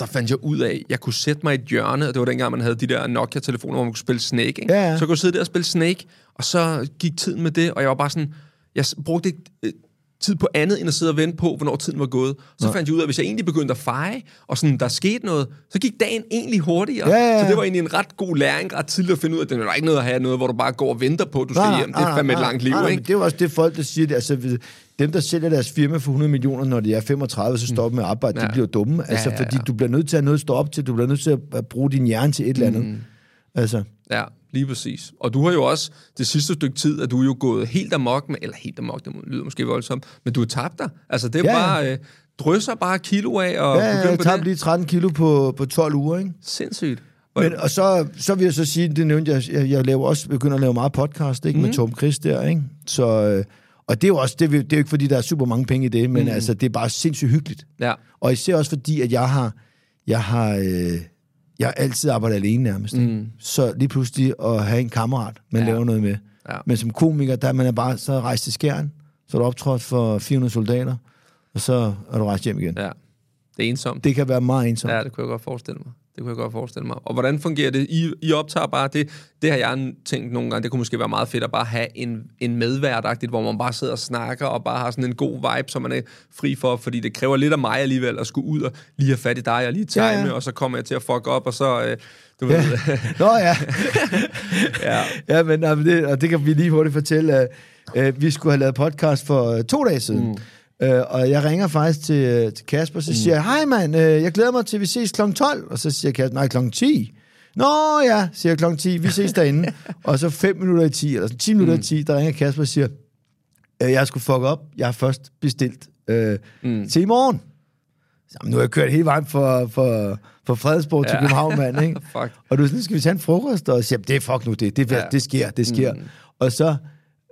Der fandt jeg ud af, at jeg kunne sætte mig i et hjørne, og det var dengang, man havde de der Nokia-telefoner, hvor man kunne spille Snake. Ikke? Ja, ja. Så kunne jeg sidde der og spille Snake, og så gik tiden med det, og jeg var bare sådan, jeg brugte ikke øh, tid på andet, end at sidde og vente på, hvornår tiden var gået. Så fandt jeg ud af, at hvis jeg egentlig begyndte at feje, og sådan, der skete noget, så gik dagen egentlig hurtigere. Ja, ja, ja. Så det var egentlig en ret god læring, ret tidligt at finde ud af, at det er ikke noget at have noget, hvor du bare går og venter på, at du skal hjem. Det er fandme et langt liv, nej, nej, ikke? Det er jo også det folk, der siger det. Altså, dem, der sælger deres firma for 100 millioner, når de er 35, så stopper med at arbejde, ja. de bliver dumme. Altså, Ja, ja, ja. fordi du bliver nødt til at have noget at stå op til. Du bliver nødt til at- bruge din hjerne til et eller andet. Mm. Altså, Ja, lige præcis. Og du har jo også det sidste stykke tid, at du er jo gået helt amok med, eller helt amok, det lyder måske voldsomt, men du har tabt dig. Altså det er Ja, bare, øh, drysser bare kilo af og ja, ja, jeg tabte lige 13 kilo på, på 12 uger, ikke? Sindssygt. Men, og så, så vil jeg så sige, det nævnte jeg, jeg, jeg laver også, begynder at lave meget podcast, ikke? Mm. Med Tom Chris der, ikke? Så, øh, og det er jo også, det, er, det er jo ikke fordi, der er super mange penge i det, men mm. altså, det er bare sindssygt hyggeligt. Ja, Og især også fordi, at jeg har, jeg har, øh, jeg har altid arbejdet alene nærmest. Mm. Så lige pludselig at have en kammerat, man ja. Laver noget med. Ja. Men som komiker, der er man er bare så rejst til skæren, så er du optrådt for 400 soldater, og så er du rejst hjem igen. Ja. Det er ensomt. Det kan være meget ensomt. Ja, det kunne jeg godt forestille mig. Det kunne jeg godt forestille mig. Og hvordan fungerer det? I, I optager bare det. Det har jeg tænkt nogle gange, det kunne måske være meget fedt at bare have en, en medværtagtigt, hvor man bare sidder og snakker og bare har sådan en god vibe, som man er fri for, fordi det kræver lidt af mig alligevel at skulle ud og lige have fat i dig og lige time, Ja, ja, og så kommer jeg til at fuck op, og så, øh, du Ja. ved, Nå ja. ja. ja, men og det, og det kan vi lige hurtigt fortælle. at øh, vi skulle have lavet podcast for øh, to dage siden. Mm. Øh, og jeg ringer faktisk til, øh, til Kasper, så siger jeg, hej mand, øh, jeg glæder mig til, at vi ses kl. 12. Og så siger Kasper, nej, kl. 10. Nå ja, siger jeg kl. 10, vi ses derinde. og så 5 minutter i 10, eller sådan 10 minutter i 10, der ringer Kasper og siger, øh, jeg skulle fuck op, jeg har først bestilt øh, mm. til i morgen. Så, "Jamen, nu har jeg kørt hele vejen fra, fra, fra Fredensborg til Ja. København, mand, ikke? Fuck. Og du er sådan, skal vi tage en frokost? Og siger, det er fuck nu det, det, ja. Ja. det sker, det sker. Mm. Og så,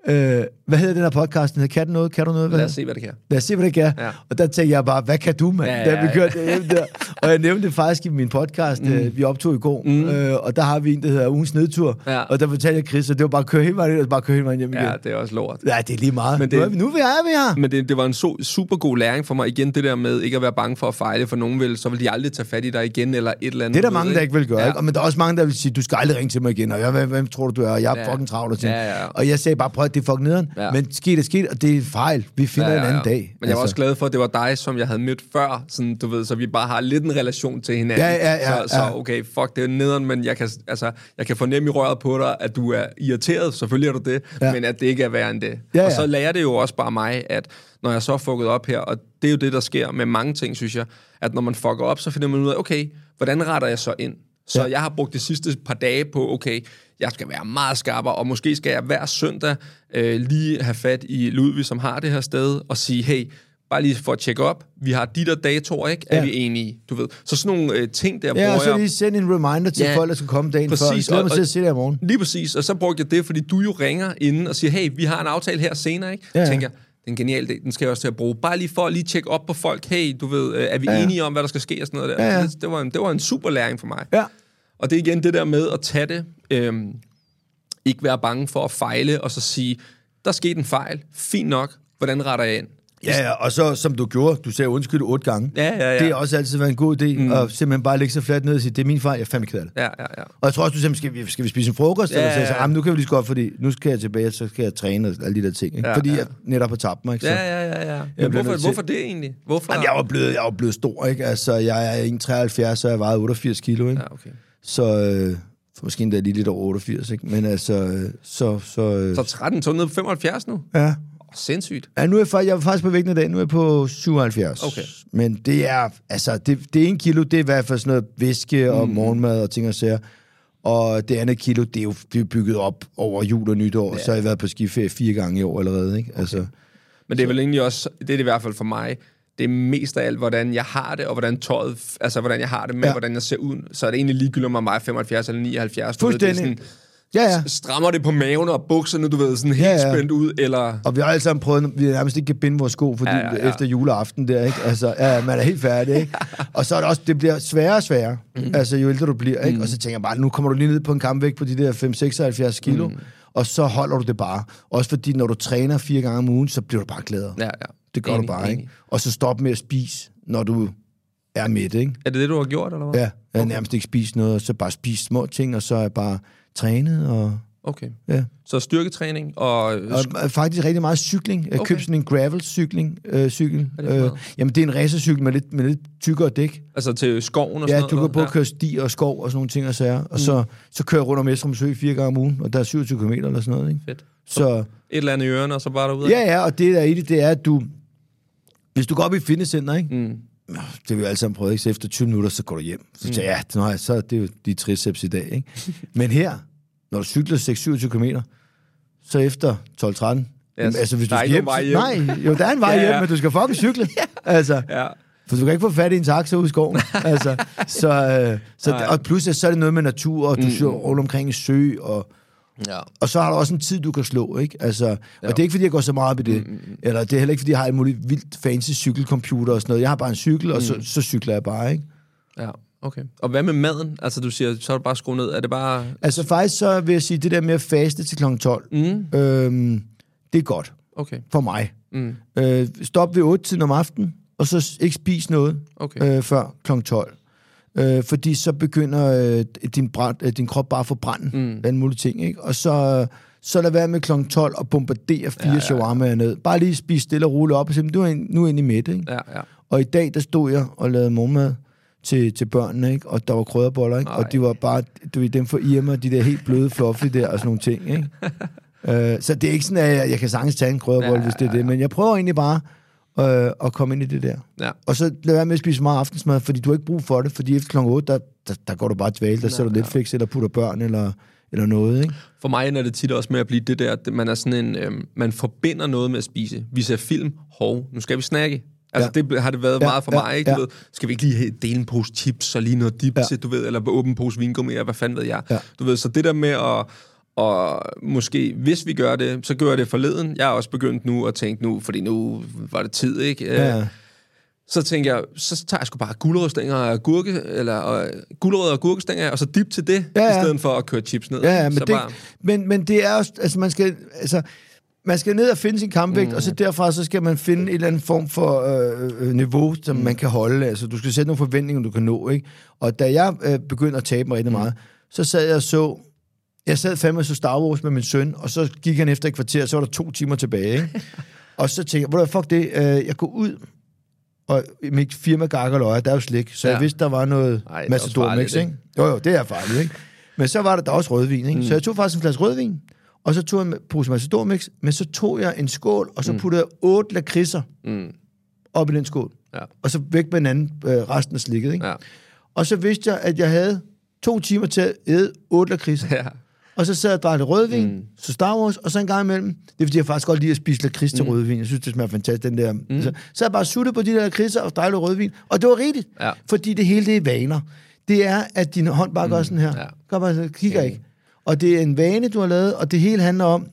øh, hvad hedder den her podcast? Den hedder, kan noget? Kan du noget? Hvad Lad os se, hvad det kan. Lad os se, hvad det kan. Ja. Og der tænkte jeg bare, hvad kan du, mand? Ja, Ja, ja, da vi kørte hjem der. Og jeg nævnte det faktisk i min podcast, mm. øh, vi optog i går. Mm. Øh, og der har vi en, der hedder Ugens Nedtur. Ja. Og der fortalte jeg Chris, at det var bare at køre hele vejen ind, og bare køre hele vejen hjem igen. Ja, det er også lort. Ja, det er lige meget. Men det... nu, er vi, nu er vi her. Men det, det var en so, super god læring for mig. Igen det der med ikke at være bange for at fejle, for nogen vil, så vil de aldrig tage fat i dig igen, eller et eller andet. Det er der mange, der ikke vil gøre. Ja. Ikke? Og, men der er også mange, der vil sige, du skal aldrig ringe til mig igen. Og jeg, hvem, hvem tror du, du er? Og jeg er Ja. fucking travlt. Og, sådan. Ja, ja. og jeg sagde bare, prøv det er fucking nederen. Ja. Men sket er sket, og det er fejl. Vi finder ja, ja, ja. en anden dag. Altså. Men jeg var også glad for, at det var dig, som jeg havde mødt før, sådan, du ved, så vi bare har lidt en relation til hinanden. Ja, ja, ja, så, så okay, fuck, det er nederen, men jeg kan, altså, jeg kan fornemme i røret på dig, at du er irriteret, selvfølgelig er du det, Ja. men at det ikke er værre end det. Ja, Og ja. så lærer det jo også bare mig, at når jeg så er fucket op her, og det er jo det, der sker med mange ting, synes jeg, at når man fucker op, så finder man ud af, okay, hvordan retter jeg så ind? Så Ja. ja. jeg har brugt de sidste par dage på, okay, jeg skal være meget skarpere, og måske skal jeg hver søndag øh, lige have fat i Ludvig, som har det her sted, og sige, hey, bare lige for at tjekke op, vi har de der datoer, ikke? Er Ja. vi enige? Du ved. Så sådan nogle øh, ting der Ja, bruger og så lige sende en reminder til ja, Ja, folk, der skal komme dagen præcis, før. Jeg glæder mig og- til at se det i morgen. Lige præcis, og så brugte jeg det, fordi du jo ringer inden og siger, hey, vi har en aftale her senere, ikke? Ja, Ja. ja. tænker jeg, det er en genial idé, den skal jeg også til at bruge. Bare lige for at lige tjekke op på folk, hey, du ved, øh, er vi ja. enige om, hvad der skal ske og sådan noget der. Ja, ja. Det, det, var en, det var en super læring for mig. Ja. Og det er igen det der med at tage det, øhm, ikke være bange for at fejle, og så sige, der skete en fejl, fint nok, hvordan retter jeg ind? Ja, ja, og så som du gjorde, du sagde undskyld otte gange. Ja, ja, ja. Det har også altid været en god idé, mm. at simpelthen bare lægge sig fladt ned og sige, det er min fejl, jeg er fandme ked af det. Ja, ja, ja. Og jeg tror også, du sagde, skal vi, skal vi spise en frokost? Ja, eller så, ja. ja. nu kan vi lige så godt, fordi nu skal jeg tilbage, så skal jeg træne og alle de der ting. Ikke? Ja, fordi ja. jeg netop har tabt mig. Ikke? Så, Ja, ja, ja, ja. Jeg Men hvorfor, hvorfor det egentlig? Hvorfor? Jamen, jeg var blevet, jeg var blevet stor, ikke? Altså, jeg er 1,73, så jeg vejede 88 kilo, ikke? Ja, okay. Så, øh, for måske endda lige lidt over 88, ikke? Men altså, øh, så... så, øh, Så 13, så nede på 75 nu? ja. Sindssygt. Ja, nu er jeg, faktisk, jeg er faktisk på vægten i dag. Nu er jeg på 77. Okay. Men det er, altså, det, det ene kilo, det er i hvert fald sådan noget væske og mm. morgenmad og ting og sager. Og det andet kilo, det er jo det er bygget op over jul og nytår. Ja. Så har jeg været på skiferie fire gange i år allerede, ikke? Altså, Men det er vel egentlig også, det er det i hvert fald for mig, det er mest af alt, hvordan jeg har det, og hvordan tøjet, altså hvordan jeg har det med, ja. Hvordan jeg ser ud. Så er det egentlig ligegyldigt, om jeg er mig 75 eller 79. Du ved, Fuldstændig. Det er sådan, ja, ja. Strammer det på maven og bukserne, du ved, sådan helt Ja, ja, spændt ud, eller... Og vi har alle sammen prøvet, vi nærmest ikke kan binde vores sko, fordi Ja, ja, ja, efter juleaften der, ikke? Altså, ja, man er helt færdig, ikke? Og så er det også, det bliver sværere og sværere, mm. altså jo ældre du bliver, ikke? Mm. Og så tænker jeg bare, nu kommer du lige ned på en kampvægt på de der 5-76 kilo, mm. og så holder du det bare. Også fordi, når du træner fire gange om ugen, så bliver du bare gladere. Ja, ja. Det gør Enig, du bare, enig. ikke? Og så stop med at spise, når du er midt, ikke? Er det det, du har gjort, eller hvad? Ja, jeg har nærmest ikke spist noget, og så bare spise små ting, og så er jeg bare trænet, og Okay. ja. Så styrketræning og... Og øh, faktisk rigtig meget cykling. Jeg Okay. købte sådan en gravel-cykling. Øh, cykel. Øh, noget? jamen, det er en racercykel med lidt, med lidt tykkere dæk. Altså til skoven og Ja, sådan du kan noget? både køre sti og skov og sådan nogle ting og sager. Og så, så kører jeg rundt om Estrum Sø fire gange om ugen, og der er 27 km eller sådan noget. Ikke? Fedt. Så, Et eller andet i ørerne, og så bare derude? ja, ja, og det der er i det, det er, at du... Hvis du går op i fitnesscenter, ikke? Mm. Det vi alle sammen prøvet, ikke? Så efter 20 minutter, så går du hjem. Så siger jeg, ja, nej, så er det jo de triceps i dag, ikke? Men her, når du cykler 6-27 km, så efter 12-13, Yes. altså hvis Der du skal hjem, hjem. Nej, jo, der er en vej Ja, hjem, ja. men du skal fucking cykle. Altså, Ja. for du kan ikke få fat i en taxa ude i skoven. altså, så, øh, så, Nej. og pludselig så er det noget med natur, og du mm. rundt omkring en sø, og, ja. og så har du også en tid, du kan slå, ikke? Altså, og det er ikke, fordi jeg går så meget op i det. Mm. Eller det er heller ikke, fordi jeg har en mulig vildt fancy cykelcomputer og sådan noget. Jeg har bare en cykel, og så, så cykler jeg bare, ikke? Ja, okay. Og hvad med maden? Altså, du siger, så er det bare skruet ned. Er det bare... Altså faktisk så vil jeg sige, det der med at faste til kl. 12, Mm. øhm, det er godt Okay. for mig. Mm. Øh, stop ved 8 tiden om aftenen, og så ikke spise noget Okay. øh, før kl. 12. Øh, fordi så begynder øh, din, brand, øh, din krop bare at forbrænde mm. alle mulige ting. Ikke? Og så, så lad være med kl. 12 og bombardere fire ja, ja, shawarmaer ned. Bare lige spise stille og roligt op og sige, du er, ind- nu er inde i midt. Ikke? Ja, ja. Og i dag, der stod jeg og lavede morgenmad til, til børnene, ikke? og der var krydderboller, ikke? Ej. og de var bare, du ved, dem for Irma, de der helt bløde, fluffy der, og sådan nogle ting, ikke? øh, så det er ikke sådan, at jeg, jeg kan sagtens tage en krydderbolle, Ja, ja, hvis det er det, men jeg prøver egentlig bare øh, at komme ind i det der. Ja. Og så lad være med at spise meget aftensmad, fordi du har ikke brug for det, fordi efter kl. 8, der, der, der går du bare dvale, der sætter du ja. Netflix, eller putter børn, eller, eller noget, ikke? For mig ender det tit også med at blive det der, at man er sådan en, øhm, man forbinder noget med at spise. Vi ser film, hov, nu skal vi snakke. Altså, Ja. ja. det har det været Ja, ja, meget for ja, mig, ikke? Du ja. ved, skal vi ikke lige dele en pose chips og lige noget dip Ja. du ved, eller åbne en pose vingummi, hvad fanden ved jeg. Ja. Du ved, så det der med at, og måske, hvis vi gør det, så gør jeg det forleden. Jeg er også begyndt nu at tænke nu, fordi nu var det tid, ikke? Ja. Øh, Så tænker jeg, så tager jeg sgu bare gulerødstænger og gurke, eller og, gulerødder og gurkestænger, og så dip til det, Ja, ja, ja. ja. i stedet for at køre chips ned. Ja, ja, men, så det, men, men det er også, altså man skal, altså, man skal ned og finde sin kampvægt, mm. og så derfra så skal man finde en eller anden form for øh, øh, niveau, som mm. man kan holde. Altså, du skal sætte nogle forventninger, du kan nå, ikke? Og da jeg øh, begyndte at tabe mig rigtig meget, så sad jeg og så, jeg sad fandme og så Star Wars med min søn, og så gik han efter et kvarter, og så var der to timer tilbage, ikke? og så tænkte jeg, hvor fuck det, øh, jeg går ud, og mit firma Gargaløje, der er jo slik, så ja. jeg vidste, der var noget Ej, masse også stor farligt, mix, ikke? Jo, jo, det er farligt, ikke? Men så var der, der også rødvin, ikke? Mm. Så jeg tog faktisk en flaske rødvin, og så tog jeg en pose Matador Mix, men så tog jeg en skål, og så mm. puttede jeg otte lakridser Mm. op i den skål. Ja. Og så væk med en anden, øh, resten af slikket, ikke? Ja. Og så vidste jeg, at jeg havde to timer til at æde otte lakridser. ja. Og så sad jeg og drak lidt rødvin, mm. så Star Wars, og så en gang imellem, det er fordi, jeg faktisk godt lide at spise lakrids til rødvin. Jeg synes, det smager fantastisk, den der. Mm. Så, så jeg bare suttet på de der lakridser og drak lidt rødvin. Og det var rigtigt, Ja. fordi det hele det er vaner. Det er, at din hånd bare gør sådan her. Ja. Gør bare, kigger ikke. Og det er en vane, du har lavet, og det hele handler om,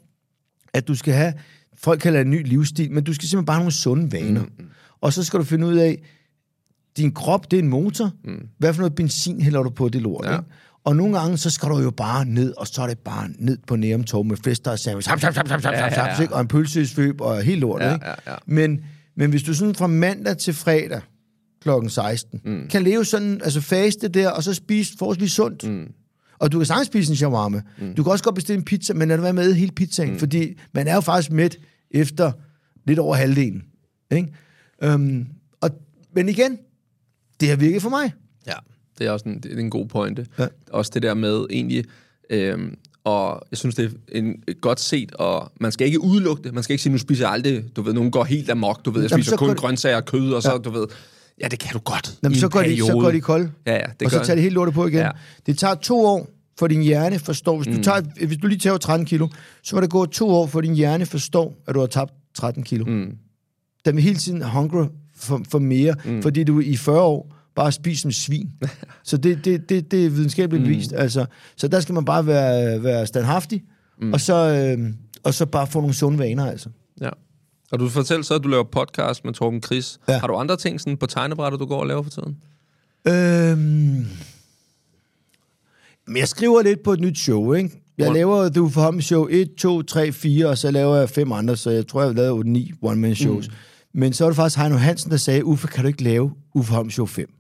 at du skal have, folk kalder det en ny livsstil, men du skal simpelthen bare have nogle sunde vaner. Mm. Og så skal du finde ud af, din krop, det er en motor. Mm. Hvad for noget benzin hælder du på det lort, Ja. ikke? Og nogle gange, så skal du jo bare ned, og så er det bare ned på Nærumtorv med flæster og sandwich, hap, Ja, hap, ja, hap, ja. ikke? og en pølsesvøb og helt lort, Ja, ikke? ja, ja. Men, Men hvis du sådan fra mandag til fredag klokken 16, mm. kan leve sådan, altså faste der, og så spise forholdsvis sundt. Mm. Og du kan sagtens spise en shawarma. Mm. Du kan også godt bestille en pizza, men lad du med hele pizzaen, mm. fordi man er jo faktisk mæt efter lidt over halvdelen. Ikke? Um, og, men igen, det har virket for mig. Ja, det er også en, det er en god pointe. Ja. Også det der med egentlig, øhm, og jeg synes, det er en, godt set, og man skal ikke udelukke det. Man skal ikke sige, nu spiser jeg aldrig, du ved, nogen går helt amok, du ved, jeg spiser Jamen, kun grøntsager og kød, og så, ja. du ved, ja, det kan du godt Jamen, så, går de, så går de kold, ja, ja, det og så tager de helt lortet på igen. Ja. Det tager to år, for din hjerne forstår, hvis, mm. du, tager, hvis du lige tager 13 kilo, så vil det gå to år, for din hjerne forstår, at du har tabt 13 kilo. Mm. Den vil hele tiden hungre for, for mere, mm. fordi du i 40 år bare spiser som svin. så det, det, det, det er videnskabeligt mm. bevist. Altså, så der skal man bare være, være standhaftig, mm. og, så, øh, og så bare få nogle sunde vaner, altså. Ja. Og du fortæller så, at du laver podcast med Torben Chris. Ja. Har du andre ting sådan på tegnebrættet, du går og laver for tiden? Øhm... Men jeg skriver lidt på et nyt show, ikke? Jeg What? laver The Uffe Show 1, 2, 3, 4, og så laver jeg fem andre, så jeg tror, jeg har lavet 9 one-man-shows. Mm. Men så var det faktisk Heino Hansen, der sagde, Uffe, kan du ikke lave Uffe Holm Show 5?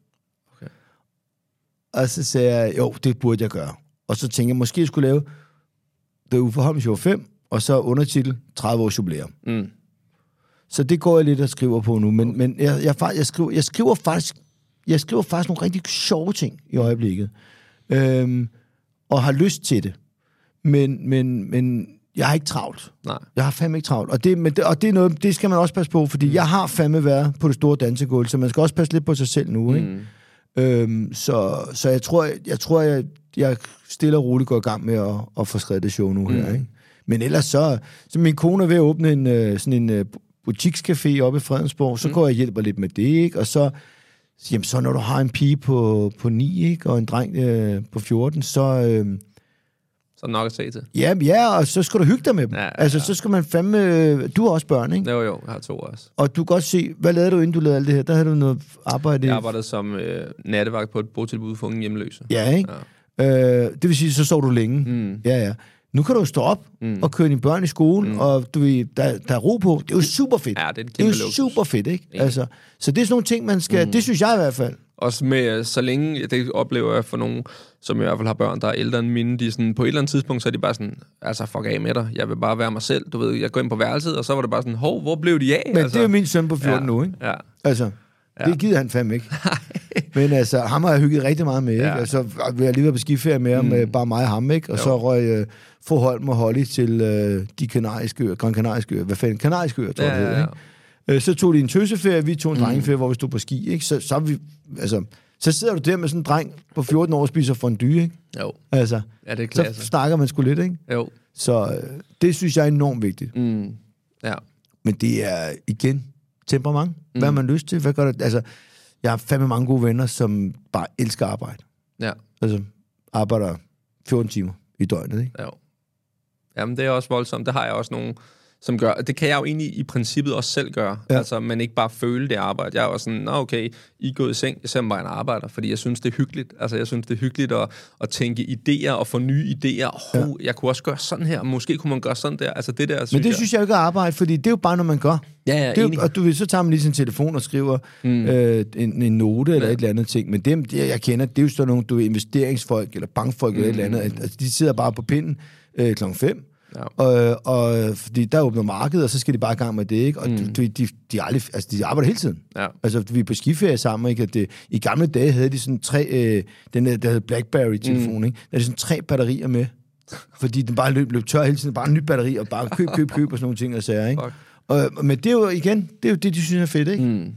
Og så sagde jeg, jo, det burde jeg gøre. Og så tænkte jeg, måske jeg skulle lave The Uffe Holm Show 5, og så undertitel 30 års jubilæum. Mm. Så det går jeg lidt og skriver på nu. Men, okay. men jeg, jeg, jeg, skriver, jeg, skriver faktisk, jeg skriver faktisk nogle rigtig sjove ting i øjeblikket. Øhm, og har lyst til det. Men, men, men jeg har ikke travlt. Nej. Jeg har fandme ikke travlt. Og det, men det, og det, er noget, det skal man også passe på, fordi mm. jeg har fandme været på det store dansegulv, så man skal også passe lidt på sig selv nu. Mm. Øhm, så, så jeg tror, jeg, jeg, tror jeg, jeg stille og roligt går i gang med at, at få skrevet det show nu mm. her. Ikke? Men ellers så, så min kone er ved at åbne en, øh, sådan en uh, butikscafé oppe i Fredensborg, så mm. går jeg og hjælper lidt med det, ikke? Og så, jamen, så når du har en pige på, på 9, ikke? og en dreng øh, på 14, så... Øh, så er nok at se til. Ja, ja, og så skal du hygge dig med dem. Ja, ja, altså, så skal man fandme... Du har også børn, ikke? Jo, jo, jeg har to også. Og du kan godt se, hvad lavede du, inden du lavede alt det her? Der havde du noget arbejde... Jeg arbejdede som øh, nattevagt på et botilbud for unge hjemløse. Ja, ikke? Ja. Øh, det vil sige, så sov du længe. Mm. Ja, ja. Nu kan du stå op mm. og køre dine børn i skole, mm. og du ved, der, der er ro på. Det er jo super fedt. Ja, det er, det er jo luksus. super fedt, ikke? Altså, så det er sådan nogle ting, man skal... Mm. Det synes jeg i hvert fald. Også med, så længe, det oplever jeg for nogen, som i hvert fald har børn, der er ældre end mine, de sådan, på et eller andet tidspunkt, så er de bare sådan, altså fuck af med dig, jeg vil bare være mig selv, du ved, jeg går ind på værelset, og så var det bare sådan, hov, hvor blev de af? Men altså, det er jo min søn på 14 ja, nu, ikke? Ja. Altså, ja. det gider han fandme ikke. Men altså, ham har jeg hygget rigtig meget med, ikke? Ja. Altså, vi har lige været på skiferie med ham, mm. bare mig og ham, ikke? Og jo. så røg uh, fru Holm og Holly til uh, de kanariske øer, Gran Kanariske øer, hvad fanden, kanariske øer, tror jeg, ja, det hedder, ikke? Uh, så tog de en tøseferie, vi tog en mm. drengeferie, hvor vi stod på ski, ikke? Så, så vi, altså, så sidder du der med sådan en dreng på 14 år og spiser fondue, ikke? Jo. Altså, ja, det er Så snakker man sgu lidt, ikke? Jo. Så øh, det synes jeg er enormt vigtigt. Mm. Ja. Men det er, igen, temperament. Mm. Hvad har man lyst til? Hvad gør det? Altså, jeg har fandme mange gode venner, som bare elsker arbejde. Ja. Altså, arbejder 14 timer i døgnet, ikke? Jo. Jamen, det er også voldsomt. Det har jeg også nogle som gør, det kan jeg jo egentlig i princippet også selv gøre, ja. altså, men ikke bare føle det arbejde. Jeg er jo sådan, nå okay, I er gået i seng, jeg ser mig en arbejder, fordi jeg synes, det er hyggeligt. Altså, jeg synes, det er hyggeligt at, at tænke idéer og få nye idéer. Oh, ja. Jeg kunne også gøre sådan her, måske kunne man gøre sådan der. Altså, det der, synes men det jeg... synes jeg ikke er arbejde, fordi det er jo bare noget, man gør. Ja, ja, det er jo, og du, så tager man lige sin telefon og skriver mm. øh, en, en note eller ja. et eller andet ting. Men dem, jeg kender, det er jo sådan nogle du er investeringsfolk eller bankfolk mm. eller et eller andet. Altså, de sidder bare på pinden øh, klokken 5 Ja. Og, og, fordi der åbner markedet, og så skal de bare i gang med det, ikke? Og mm. de, de, de, aldrig, altså, de arbejder hele tiden. Ja. Altså, vi er på skiferie sammen, ikke? At det, I gamle dage havde de sådan tre, øh, den der, der hed Blackberry-telefon, mm. ikke? Der havde de sådan tre batterier med. Fordi den bare løb, løb tør hele tiden. Bare en ny batteri, og bare køb, køb, køb, og sådan nogle ting og sager, ikke? Og, men det er jo, igen, det er jo det, de synes er fedt, ikke? Mm.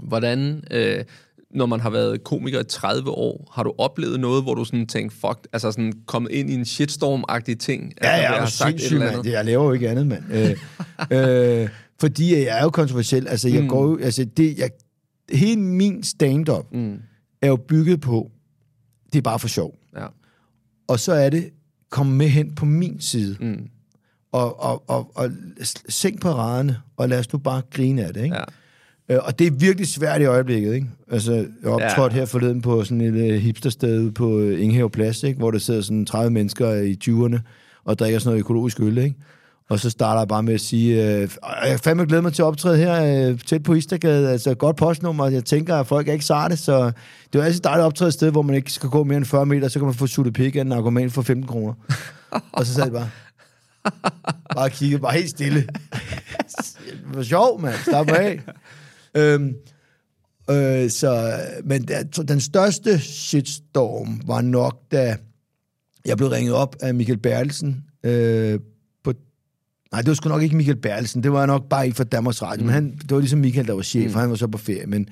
Hvordan... Øh når man har været komiker i 30 år, har du oplevet noget, hvor du sådan tænkte, fuck, altså sådan kommet ind i en shitstorm-agtig ting? Ja, altså, jeg har sagt et eller andet. Jeg laver jo ikke andet, mand. øh, øh, fordi jeg er jo kontroversiel. Altså, jeg mm. går jo, altså, det, jeg, hele min stand-up mm. er jo bygget på, det er bare for sjov. Ja. Og så er det, kom med hen på min side. Mm. Og, og, og, og sænk på raderne, og lad os nu bare grine af det, ikke? Ja. Øh, og det er virkelig svært i øjeblikket, ikke? Altså, jeg optrådte ja. her forleden på sådan et uh, hipstersted på uh, Inghave Plads, ikke? Hvor der sidder sådan 30 mennesker i 20'erne og drikker sådan noget økologisk øl, ikke? Og så starter jeg bare med at sige, øh, jeg fandme glæder mig til at optræde her øh, tæt på Istergade, altså godt postnummer, jeg tænker, at folk er ikke sarte, så det er altid dejligt at optræde et sted, hvor man ikke skal gå mere end 40 meter, så kan man få suttet pik af en argument for 15 kroner. og så sad jeg bare, bare kiggede, bare helt stille. det var sjov, mand, slap af. Øhm, øh, så, men der, den største shitstorm var nok, da jeg blev ringet op af Michael Bertelsen, øh, på, nej, det var sgu nok ikke Michael Bertelsen, det var nok bare ikke fra Danmarks Radio, mm. men han, det var ligesom Michael, der var chef, mm. for han var så på ferie, men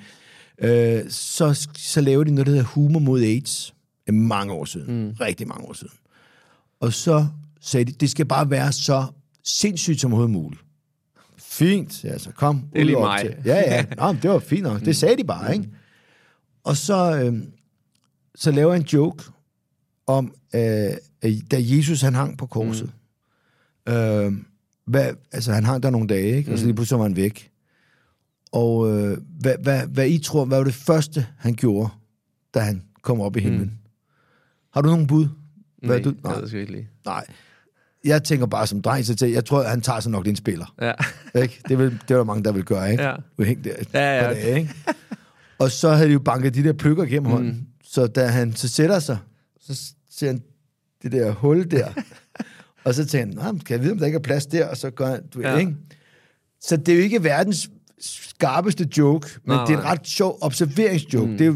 øh, så, så lavede de noget, der hedder Humor mod AIDS, mange år siden, mm. rigtig mange år siden. Og så sagde de, det skal bare være så sindssygt som overhovedet muligt. Fint, altså kom. Det er lige mig. Til. Ja, ja, Nå, men det var fint nok. Det sagde de bare, ikke? Og så, øh, så laver jeg en joke om, øh, at da Jesus han hang på korset. Mm. Øh, hvad, altså, han hang der nogle dage, ikke? Og så lige pludselig var han væk. Og øh, hvad, hvad, hvad I tror, hvad var det første, han gjorde, da han kom op i himlen? Mm. Har du nogen bud? Hvad Nej, du? jeg ved sgu ikke lige. Nej. Jeg tænker bare som dreng, så til, jeg tror, han tager sig nok en spiller. Ja. Ikke? Det, vil, det er der mange, der vil gøre, ikke? Ja. Der Ja, ja. dage, ikke? Og så havde de jo banket de der pløkker gennem hånden. Mm. Så da han så sætter sig, så ser han det der hul der. og så tænker han, "Nå, kan jeg vide, om der ikke er plads der? Og så gør han, du Ja. ikke? Så det er jo ikke verdens skarpeste joke, men Nej, det er en ret sjov observeringsjoke. Mm. Det er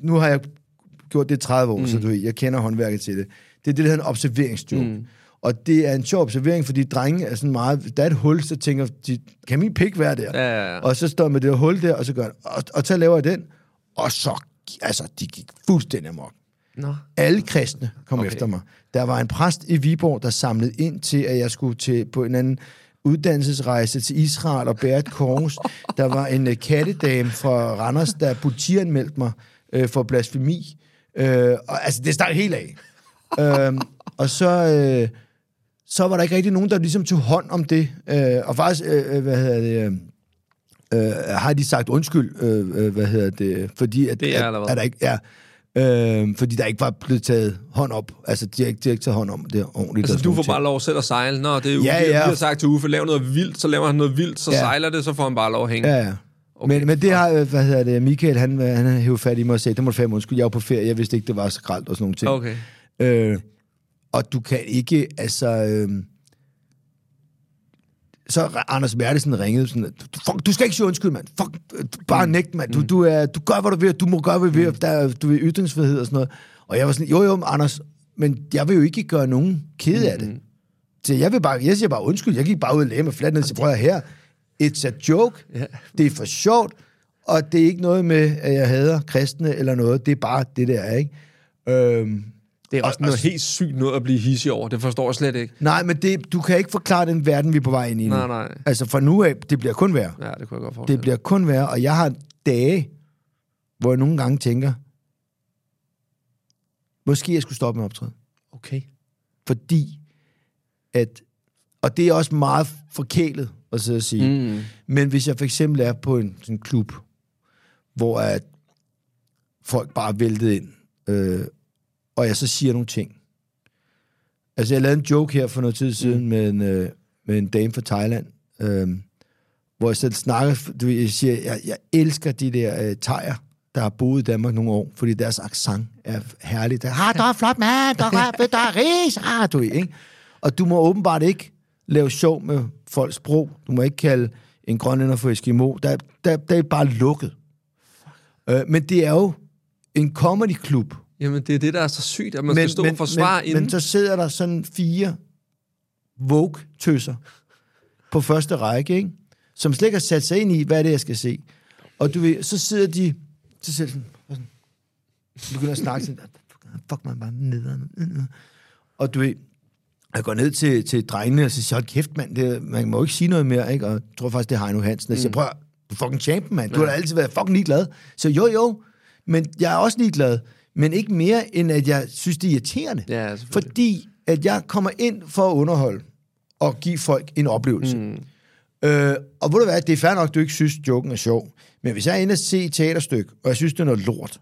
nu har jeg gjort det i 30 år, mm. så du jeg kender håndværket til det. Det er det, der hedder en observeringsjoke. Mm. Og det er en sjov observering, fordi drenge er sådan meget... Der er et hul, så tænker de, kan min pik være der? Ja, ja, ja. Og så står med det hul der, og så gør han, og, og så laver jeg den, og så, altså, de gik fuldstændig amok. Nå. Alle kristne kom okay. Okay. efter mig. Der var en præst i Viborg, der samlede ind til, at jeg skulle til på en anden uddannelsesrejse til Israel og bære et kors. Der var en uh, kattedame fra Randers, der politianmeldte mig uh, for blasfemi. Uh, og, altså, det stak helt af. uh, og så, uh, så var der ikke rigtig nogen, der ligesom tog hånd om det. Uh, og faktisk, uh, hvad hedder det... Uh, øh, har de sagt undskyld, øh, øh, hvad hedder det, fordi at, Det er at, at der ikke er, øh, fordi der ikke var blevet taget hånd op, altså de har ikke, de har ikke taget hånd om det ordentligt. Altså, du får bare lov selv at sejle. Nå, det er jo, Ja, ja. vi har sagt til Uffe, lav noget vildt, så laver han noget vildt, så Ja. ja. sejler det, så får han bare lov at hænge. Ja, ja. Okay, men, men det har, øh, hvad hedder det, Michael, han, øh, han hævde fat i mig og sagde, det må du fandme undskyld, jeg var på ferie, jeg vidste ikke, det var så gralt og sådan nogle ting. Okay. Øh, og du kan ikke, altså... Øh, så Anders Bertelsen ringede sådan, du, fuck, du skal ikke sige undskyld, mand. Fuck, du, bare nægt, mand. Du, du, er, du gør, hvad du vil, du må gøre, hvad du vil. Der, er- du vil ytringsfrihed og sådan noget. Og jeg var sådan, jo jo, Anders, men jeg vil jo ikke gøre nogen ked af det. Så jeg, vil bare, jeg siger bare undskyld. Jeg gik bare ud og lagde mig fladt ned og siger, prøv at høre, it's a joke. Ja. Det er for sjovt, og det er ikke noget med, at jeg hader kristne eller noget. Det er bare det der, ikke? Øhm, Det er også Og- noget og- helt sygt noget at blive hissig over. Det forstår jeg slet ikke. Nej, men det, du kan ikke forklare den verden, vi er på vej ind i nu. Nej, nej. Altså fra nu af, det bliver kun værre. Ja, det kunne jeg godt forestille Det bliver kun værre, og jeg har dage, hvor jeg nogle gange tænker, måske jeg skulle stoppe med at optræde. Okay. Fordi at, og det er også meget forkælet at sidde og sige, Mm. men hvis jeg for eksempel er på en sådan en klub, hvor at folk bare væltet ind, øh, og jeg så siger nogle ting. Altså, jeg lavede en joke her for noget tid siden mm. med, en, øh, med en dame fra Thailand, øh, hvor jeg selv snakker, du jeg siger, jeg, jeg elsker de der øh, thaier, der har boet i Danmark nogle år, fordi deres accent er herligt. Der, ah, der er flot mand, der er, der er ris, ah, du ikke? Og du må åbenbart ikke lave sjov med folks sprog. Du må ikke kalde en grønlænder for Eskimo. Der, der, der er bare lukket. Øh, men det er jo en comedy-klub. Jamen, det er det, der er så sygt, at man skal stå og forsvare men, inden. men så sidder der sådan fire Vogue-tøsser på første række, ikke? som slet ikke har sat sig ind i, hvad er det, jeg skal se. Og du ved, så sidder de, så sidder de sådan, sådan, begynder at snakke sådan, fuck mig bare nederen. Og du ved, jeg går ned til, til drengene og siger, hold kæft mand, det, man må ikke sige noget mere, ikke? Og jeg tror faktisk, det er Heino Hansen. Jeg siger, prøv at- du er fucking champion, mand. Du har da altid været fucking ligeglad. Så jo, jo, men jeg er også ligeglad. Men ikke mere, end at jeg synes, det er irriterende. Ja. Fordi at jeg kommer ind for at underholde og give folk en oplevelse. Mm. Øh, og ved du hvad, det er fair nok, at du ikke synes, joken er sjov. Men hvis jeg er inde og se et teaterstykke, og jeg synes, det er noget lort,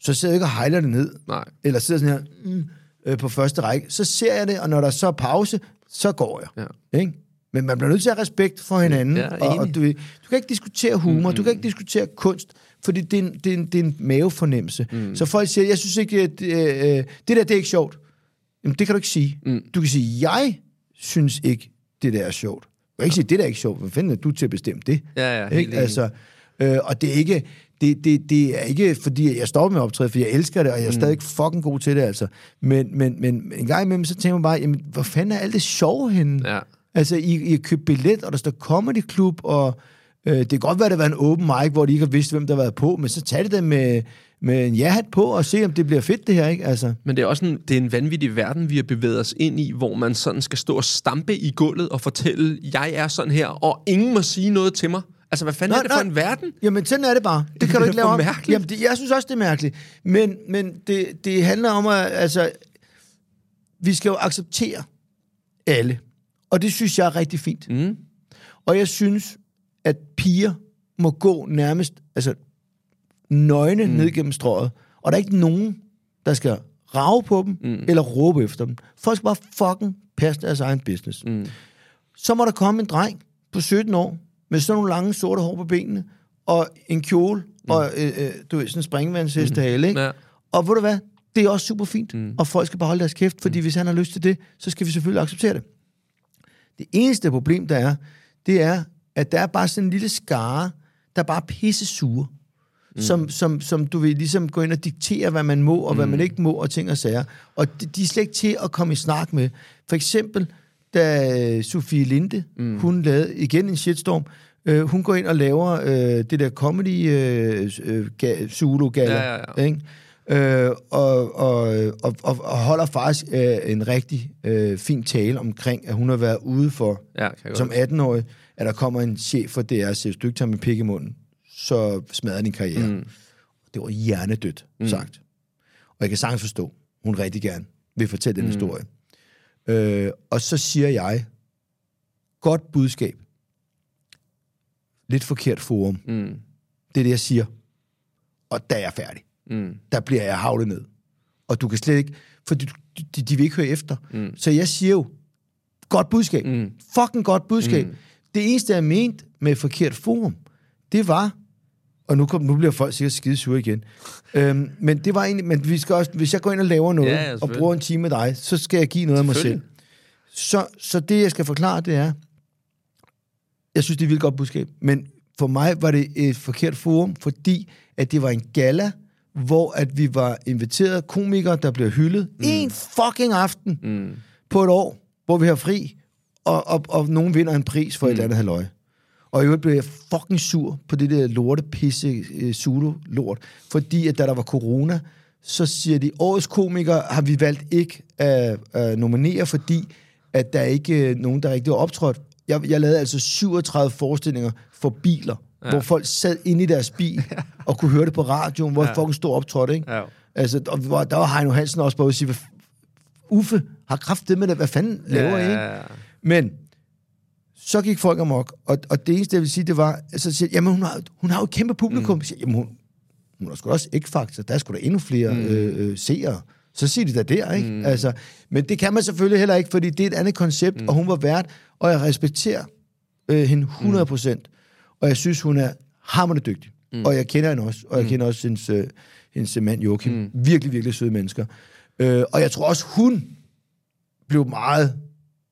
så sidder jeg ikke og hejler det ned. Nej. Eller sidder sådan her mm, øh, på første række. Så ser jeg det, og når der så er pause, så går jeg. Ja. Ikke? Men man bliver nødt til at have respekt for hinanden. Ja, og, og du, du kan ikke diskutere humor, mm, du kan ikke diskutere kunst, fordi det er en, det er en, det er en mavefornemmelse. Mm. Så folk siger, jeg synes ikke, at øh, øh, det der, det er ikke sjovt. Jamen, det kan du ikke sige. Mm. Du kan sige, jeg synes ikke, det der er sjovt. Du kan ikke sige, det der er ikke sjovt. Hvad fanden er du til at bestemme det? Ja, ja, ikke? Altså, øh, og det er ikke... Det, det, det er ikke, fordi jeg stopper med at optræde, for jeg elsker det, og jeg er mm. stadig fucking god til det, altså. Men, men, men en gang imellem, så tænker man bare, jamen, hvor fanden er alt det sjove henne? Ja. Altså, I, I har købt billet, og der står Comedy Club, og øh, det kan godt være, at det var en open mic, hvor de ikke har vidst, hvem der har været på, men så tag det med, med en ja-hat på, og se, om det bliver fedt, det her, ikke? Altså, Men det er også en, det er en vanvittig verden, vi har bevæget os ind i, hvor man sådan skal stå og stampe i gulvet og fortælle, jeg er sådan her, og ingen må sige noget til mig. Altså, hvad fanden Nej, er det for nej. en verden? Jamen, sådan er det bare. Det kan du ikke lave for om. mærkeligt. Jamen, det, jeg synes også, det er mærkeligt. Men, men det, det handler om, at altså, vi skal jo acceptere alle. Og det synes jeg er rigtig fint. Mm. Og jeg synes, at piger må gå nærmest altså, nøgne mm. ned gennem strøget. Og der er ikke nogen, der skal rave på dem, mm. eller råbe efter dem. Folk skal bare fucking passe deres egen business. Mm. Så må der komme en dreng på 17 år, med sådan nogle lange sorte hår på benene, og en kjole, mm. og øh, øh, du ved, sådan en springvandshestehale, ikke? Ja. Og ved du hvad? Det er også super fint. Mm. Og folk skal bare holde deres kæft, fordi mm. hvis han har lyst til det, så skal vi selvfølgelig acceptere det. Det eneste problem, der er, det er, at der er bare sådan en lille skare, der er bare pisse sure. Mm. Som, som, som du vil ligesom gå ind og diktere, hvad man må, og hvad man ikke må, og ting og sager. Og de, de er slet ikke til at komme i snak med. For eksempel, da Sofie Linde, mm. hun lavede igen en shitstorm, øh, hun går ind og laver øh, det der comedy øh, øh, gala, Ja, ja, ja. ikke? Øh, og, og, og, og, holder faktisk øh, en rigtig øh, fin tale omkring, at hun har været ude for, Ja, som godt. 18-årig, at der kommer en chef for DR siger, hvis du ikke tager med pik i munden, så smadrer din karriere. Mm. Det var hjernedødt mm. sagt. Og jeg kan sagtens forstå, hun rigtig gerne vil fortælle den mm. historie. Øh, og så siger jeg, godt budskab, lidt forkert forum. Mm. Det er det, jeg siger. Og der er jeg færdig. Mm. Der bliver jeg havlet ned. Og du kan slet ikke... For de, de, de vil ikke høre efter. Mm. Så jeg siger jo, godt budskab. Mm. Fucking godt budskab. Mm. Det eneste, jeg mente med forkert forum, det var... Og nu, kom, nu bliver folk sikkert skide sure igen. øhm, men det var egentlig... Men vi skal også, hvis jeg går ind og laver noget, Ja, og bruger en time med dig, så skal jeg give noget af mig selv. Så, så det, jeg skal forklare, det er... Jeg synes, det er et vildt godt budskab. Men for mig var det et forkert forum, fordi at det var en gala, hvor at vi var inviteret komikere, der bliver hyldet mm. en fucking aften mm. på et år, hvor vi har fri, og, og, og nogen vinder en pris for mm. et eller andet halvøje. Og i øvrigt blev jeg fucking sur på det der lorte pisse øh, Zulu-lort, fordi at da der var corona, så siger de, årets komikere har vi valgt ikke at, at nominere, fordi at der er ikke øh, nogen, der rigtig har optrådt. Jeg, jeg lavede altså 37 forestillinger for biler, ja. hvor folk sad inde i deres bil og kunne høre det på radioen, hvor ja. fucking stod optrådt, ikke? Ja. Altså, og hvor- der var Heino Hansen også ude og sige, "Hvad f- Uffe har kraft det med det, hvad fanden laver I, ikke? Ja, ja, ja. Men så gik folk amok, og, og det eneste, jeg vil sige, det var, så siger jamen hun har, hun har jo et kæmpe publikum. Mm. Siger, jamen hun, hun har sgu også X-Factor, der er sgu da endnu flere mm. øh, øh, seere. Så siger de da der, ikke? Mm. Altså, men det kan man selvfølgelig heller ikke, fordi det er et andet koncept, mm. og hun var vært, og jeg respekterer øh, hende 100 procent. Mm. Og jeg synes, hun er hammerende dygtig. Mm. Og jeg kender hende også, og jeg kender også hendes, øh, hendes mand Joachim. Mm. Virkelig, virkelig søde mennesker. Øh, og jeg tror også, hun blev meget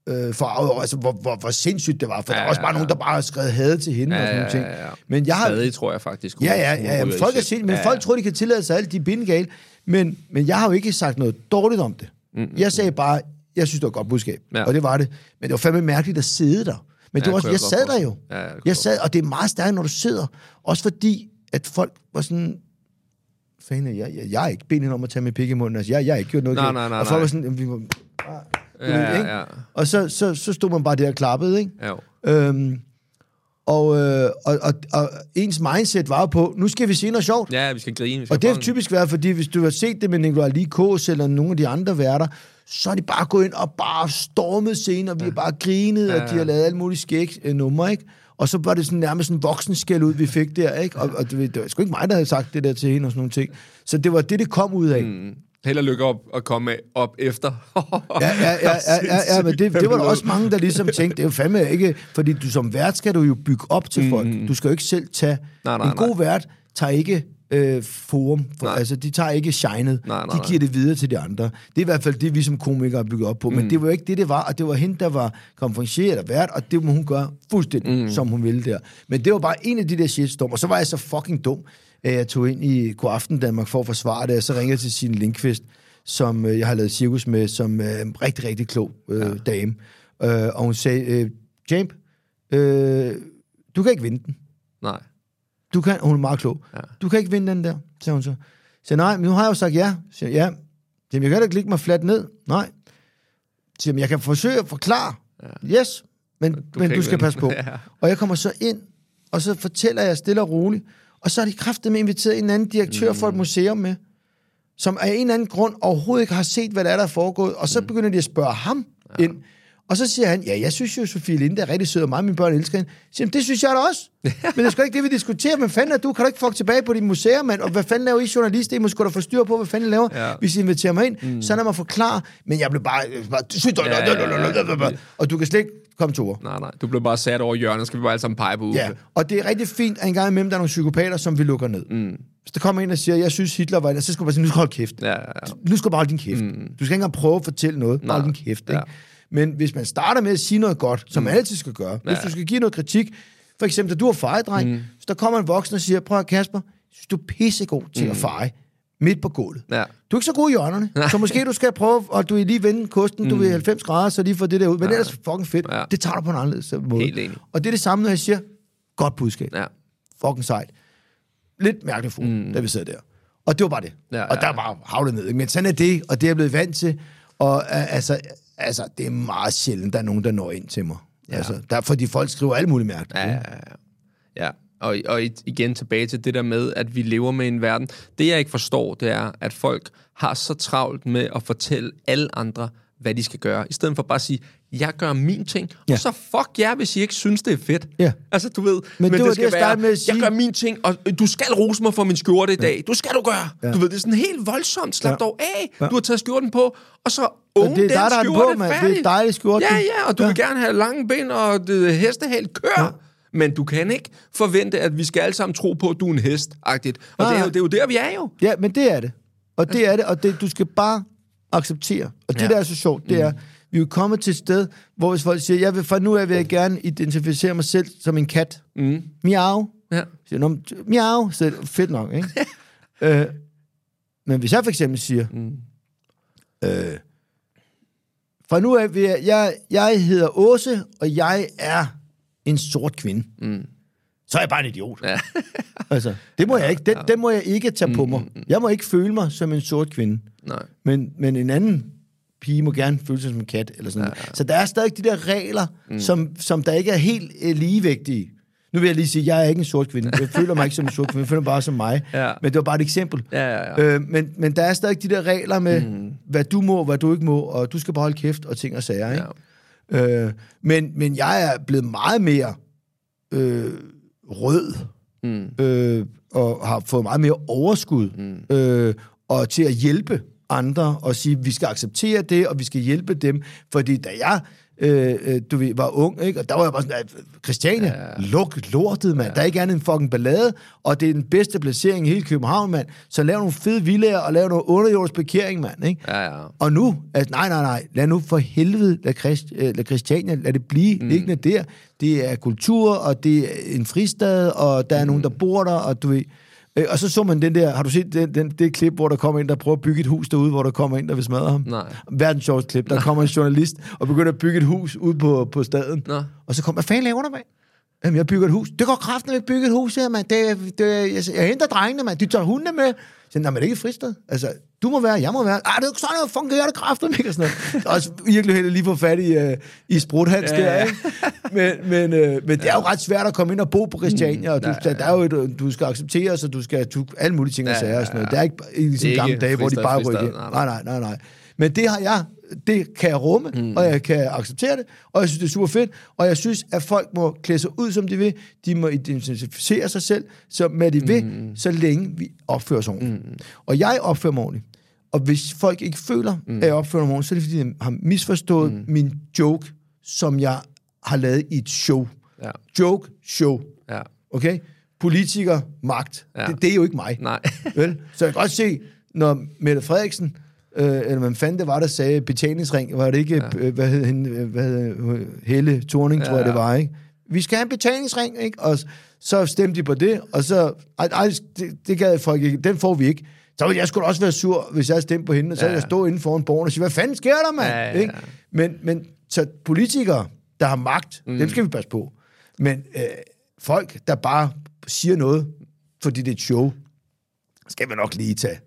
øh, forarvet over, altså, hvor, hvor, hvor sindssygt det var. For ja, der er også bare ja, ja. nogen, der bare har skrevet had til hende Ja, og sådan ja, nogle ting. ja, ja. Men jeg har... Stadig tror jeg faktisk. hun- Ja, ja, hun ja, ja. i Folk er sind, men Ja, folk ja. tror, de kan tillade sig alt, de er bindegale. Men, men jeg har jo ikke sagt noget dårligt om det. Mm, jeg sagde bare, jeg synes, det var et godt budskab. Ja. Og det var det. Men det var fandme mærkeligt at sidde der. Men det Ja, var også, jeg jeg sad der jo. Ja, jeg jeg sad, og det er meget stærkt, når du sidder. Også fordi, at folk var sådan, fanden, jeg, jeg, jeg er ikke benet om at tage min pik i munden. Altså, jeg, jeg har ikke gjort noget. Nej, nej, nej, og folk var sådan, "Jamen, vi var, Ja, ja, ikke? ja. Og så, så, så stod man bare der og klappede, ikke? jo. Øhm, og, øh, og, og, og ens mindset var på, nu skal vi se noget sjovt. Ja, vi skal grine. Vi skal Og det har fucking- typisk været, fordi hvis du har set det med Nicolai Likos eller nogle af de andre værter, så er de bare gået ind og bare stormet scenen, og vi har bare grinet, og de har lavet alle mulige skæg øh, numre, ikke? Og så var det sådan nærmest en voksenskæld ud, vi fik der, ikke? Og, og det, det var sgu ikke mig, der havde sagt det der til hende og sådan nogle ting. Så det var det, det kom ud af. Mm. Held og lykke op at komme op efter. Ja, ja, ja, ja, ja, ja men det, det var der også mange, der ligesom tænkte, det er jo fandme ikke, fordi du som vært skal du jo bygge op til folk. Du skal jo ikke selv tage... Nej, nej, en god vært tager ikke øh, forum. For, altså, de tager ikke shinet. Nej, nej, de giver det videre til de andre. Det er i hvert fald det, vi som komikere har bygget op på. Men det var jo ikke det, det var. Og det var hende, der var konferencier eller vært, og det må hun gøre fuldstændig, mm. som hun ville der. Men det var bare en af de der shitstorm. Og så var jeg så fucking dum, at jeg tog ind i God Aften Danmark for at forsvare det, og så ringede jeg til sin Lindqvist, som øh, jeg har lavet cirkus med, som øh, en rigtig, rigtig klog øh, ja. dame. Øh, og hun sagde, øh, Jamp, øh, du kan ikke vinde den. Nej. Du kan, hun er meget klog. Ja. Du kan ikke vinde den der, sagde hun så. Så nej, men nu har jeg jo sagt ja. Så ja. Jamen, jeg kan da ikke ligge mig fladt ned. Nej. Så jeg kan forsøge at forklare. Ja. Yes, men du, men du skal vinde. passe på. Ja. Og jeg kommer så ind, og så fortæller jeg stille og roligt. Og så har de kraftet med inviteret en anden direktør mm. for et museum med, som af en eller anden grund overhovedet ikke har set, hvad der er, der er foregået. Og så begynder de at spørge ham ja. ind. Og så siger han, ja, jeg synes jo, Sofie Linde er rigtig sød, og mig og mine børn elsker hende. Så siger han, det synes jeg da også. Men det er sgu ikke det, vi diskuterer. Hvad fanden er du? Kan du ikke få tilbage på din museum, mand? Og hvad fanden laver I journalister? I må sgu da få styr på, hvad fanden I laver, Ja. hvis I inviterer mig ind. Mm. Så lad mig forklare. Men jeg blev bare... bare og du kan slet ikke komme to ord. Nej, nej. Du blev bare sat over hjørnet. Skal vi bare alle sammen pege på Uffe? Ja, og det er rigtig fint, at en gang imellem, der er nogle psykopater, som vi lukker ned. Mm. Hvis der kommer en, der siger, jeg synes Hitler var... Så skal du bare sige, nu skal du holde kæft. Ja, ja, ja. Nu skal du bare holde din kæft. Mm. Du skal ikke engang prøve at fortælle noget. Bare Nej. holde din kæft. Ikke? Ja. Ja. Men hvis man starter med at sige noget godt, som man altid skal gøre, hvis Ja. du skal give noget kritik, for eksempel, da du er fejedreng, mm. så der kommer en voksen og siger, prøv at Kasper, synes, du er pissegod til mm. at feje midt på gulvet. Ja. Du er ikke så god i hjørnerne, så måske du skal prøve, og du lige vende kosten, du vil 90 grader, så lige får det der ud. Men ja. ellers fucking fedt. Ja. Det tager du på en anderledes måde. Helt enig. Og det er det samme, når jeg siger, godt budskab. Ja. Fucking sejt. Lidt mærkeligt for, mm. da vi sad der. Og det var bare det. Ja, og der ja. var havlet ned. Men sådan er det, og det er jeg blevet vant til. Og uh, altså, altså, det er meget sjældent, der er nogen, der når ind til mig. Ja. Altså, der, fordi folk skriver alle mulige mærkeligt. Ja, ja, ja. ja. Og, og igen tilbage til det der med, at vi lever med en verden. Det, jeg ikke forstår, det er, at folk har så travlt med at fortælle alle andre, hvad de skal gøre. I stedet for bare at sige, jeg gør min ting, ja. Ja. og så fuck jer, hvis I ikke synes, det er fedt. Ja. Altså, du ved, Men det var det, skal jeg startede med at sige. jeg gør min ting, og øh, du skal rose mig for min skjorte i dag. Du skal du gøre. Ja. Du ved, det er sådan helt voldsomt. Slap Ja. dog af. Ja. Du har taget skjorten på, og så unge det er dig, der skjorte på, mand. Det er dejligt skjorte. Ja, ja, og du Ja. vil gerne have lange ben og det, hestehal. Kør! Ja. Men du kan ikke forvente, at vi skal alle sammen tro på, at du er en hest-agtigt. Og Nej, det er, jo, det er jo der, vi er jo. Ja, men det er det. Og det er det, og det, du skal bare acceptere. Og det, Ja. ja. der er så sjovt, det er, vi er jo kommet til et sted, hvor hvis folk siger, jeg vil, fra nu af vil jeg gerne identificere mig selv som en kat. Mm. Miau. Ja. Siger, "Nå, miau. Så er det fedt nok, ikke? øh, men hvis jeg for eksempel siger, mm. øh, fra nu af vil jeg, jeg, jeg hedder Åse, og jeg er en sort kvinde. Mm. Så er jeg bare en idiot. Ja. Altså, det må jeg ikke. Den, den må jeg ikke tage på mig. Jeg må ikke føle mig som en sort kvinde. Nej. Men, men en anden pige må gerne føle sig som en kat. Eller sådan ja, ja. Så der er stadig de der regler, mm. som, som der ikke er helt øh, ligevægtige. Nu vil jeg lige sige, at jeg er ikke en sort kvinde. Jeg føler mig ikke som en sort kvinde. Jeg føler mig bare som mig. Ja. Men det var bare et eksempel. Ja, ja, ja. Øh, men, men der er stadig de der regler med, mm. hvad du må, hvad du ikke må, og du skal bare holde kæft og ting og sager. Ikke? Ja. Øh, men, men jeg er blevet meget mere øh, rød, mm. øh, og har fået meget mere overskud, mm. øh, og til at hjælpe andre, og sige, vi skal acceptere det, og vi skal hjælpe dem, fordi da jeg øh, øh, du ved, var ung, ikke? og der var jeg bare sådan, at Christiania, ja. luk lortet, mand. Ja. Der er ikke andet en fucking ballade, og det er den bedste placering i hele København, mand. Så lav nogle fede villager, og lav noget underjordisk parkering, mand. Ikke? Ja, ja. Og nu, altså, nej, nej, nej, lad nu for helvede, lad, Christ, øh, lad Christiania, lad det blive mm. liggende der. Det er kultur, og det er en fristad, og der er mm. nogen, der bor der, og du ved... Øh, og så så man den der, har du set den, den, det klip, hvor der kommer en, der prøver at bygge et hus derude, hvor der kommer en, der vil smadre ham? Nej. Verdens sjoveste klip. Der kommer en journalist og begynder at bygge et hus ude på, på staden. Nå. Og så kommer, hvad fanden laver du, mand? Jamen, jeg bygger et hus. Det går kraften ikke bygge et hus her, mand. Det, det, jeg, jeg henter drengene, mand. De tager hundene med. Så, nej, men det er ikke fristed. Altså, du må være, jeg må være. Ah, det er ikke sådan, at fungerer det kraften, ikke? Og sådan noget. Også virkelig heldigt lige få fat i, uh, i spruthans Ja, der, ja. ikke? Men, men, uh, men det er jo ret svært at komme ind og bo på Christiania, og du, Ja, der, der er jo et, du skal acceptere, så du skal du, alle mulige ting og Ja, sager og sådan noget. Det er ikke i ikke gamle dage, hvor de bare rykker Nej, nej, nej, nej. Men det har jeg, det kan jeg rumme, mm. og jeg kan acceptere det, og jeg synes, det er super fedt, og jeg synes, at folk må klæde sig ud, som de vil, de må identificere sig selv, så med de vil, mm. så længe vi opfører os ordentligt. Mm. Og jeg opfører mig ordentligt. Og hvis folk ikke føler, mm. at jeg opfører mig ordentligt, så er det, fordi de har misforstået mm. min joke, som jeg har lavet i et show. Ja. Joke, show. Ja. Okay? Politiker, magt. Ja. Det, det er jo ikke mig. Nej. Vel? Så jeg kan godt se, når Mette Frederiksen, øh, eller man fandt det var, der sagde betalingsring, var det ikke, ja. hvad hed hende, øh, hvad hed, Helle Thorning, ja. tror jeg det var, ikke? Vi skal have en betalingsring, ikke? Og så stemte de på det, og så, ej, ej det, det gad folk ikke, den får vi ikke. Så ville jeg skulle også være sur, hvis jeg stemte på hende, og så ja. ville jeg stå inden foran borgerne og sige, hvad fanden sker der, mand? Ja, ja, ja. Ikke? Men, men så politikere, der har magt, mm. dem skal vi passe på. Men øh, folk, der bare siger noget, fordi det er et show, skal man nok lige tage.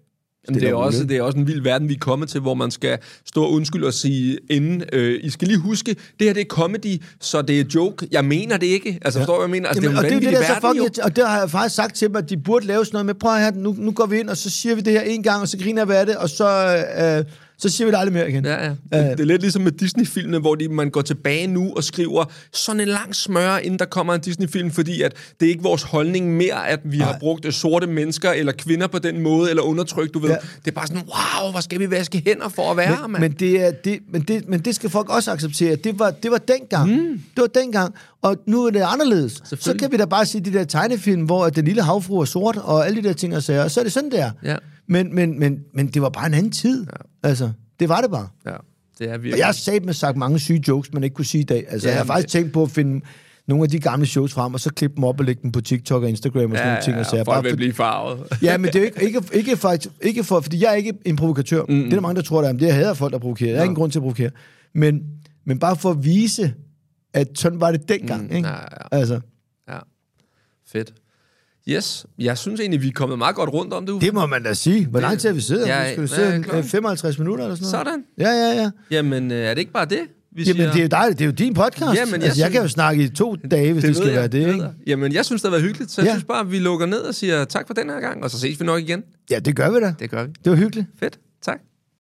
Jamen, det, er og også, det er også en vild verden, vi er kommet til, hvor man skal stå og undskylde og sige inden, øh, I skal lige huske, det her det er comedy, så det er joke. Jeg mener det ikke. Altså, ja. forstår du, hvad jeg mener? Altså, Jamen, og det er jo det, der er så verden, jo. fucking, og der har jeg faktisk sagt til dem, at de burde lave sådan noget med, prøv at høre, nu, nu går vi ind, og så siger vi det her en gang, og så griner vi af det, og så, øh, så siger vi det aldrig mere igen. Ja, ja. Det, det er lidt ligesom med Disney-filmene, hvor de, man går tilbage nu og skriver sådan en lang smør, inden der kommer en Disney-film, fordi at det er ikke vores holdning mere, at vi har brugt øh, sorte mennesker eller kvinder på den måde, eller undertrykt, du ved. Ja. Det er bare sådan, wow, hvor skal vi vaske hænder for at være, men, mand? men, det er, det, men, det, men det skal folk også acceptere. Det var, det var dengang. Mm. Det var dengang. Og nu er det anderledes. Så kan vi da bare sige de der tegnefilm, hvor den lille havfru er sort, og alle de der ting og sager, og så er det sådan der. Ja. Men, men, men, men det var bare en anden tid. Ja. Altså, det var det bare. Ja, det er Og virkelig. jeg har sagt med sagt mange syge jokes, man ikke kunne sige i dag. Altså, Ja, ja, jeg har faktisk tænkt på at finde nogle af de gamle shows frem, og så klippe dem op og lægge dem på TikTok og Instagram og sådan ja, nogle ting. Og ja, sager. folk Bare vil for- blive farvet. Ja, men det er jo ikke, ikke, ikke, faktisk, ikke for, fordi jeg er ikke en provokatør. Mm-hmm. Det er der mange, der tror, der er. Men det jeg hader folk, der provokerer. Jeg har ingen grund til at provokere. Men, men bare for at vise, at sådan var det dengang. Mm, ikke? ja, ja. Altså, Ja, fedt. Yes, jeg synes egentlig, vi er kommet meget godt rundt om det. Uffe. det må man da sige. Hvor lang tid har vi siddet? Ja, Ja, skal vi ja, sidde ja, 55 minutter eller sådan noget? Sådan. Ja, ja, ja. Jamen, øh, er det ikke bare det, vi Jamen, det er jo dig, det er jo din podcast. Jamen, jeg jeg, altså, jeg synes- kan jo snakke i to dage, hvis det, det skal ved være jeg, det. Ikke? jeg. Jamen, jeg synes, det har været hyggeligt, så jeg Ja. synes bare, vi lukker ned og siger tak for den her gang, og så ses vi nok igen. Ja, det gør vi da. Det gør vi. Det var hyggeligt. Fedt. Tak.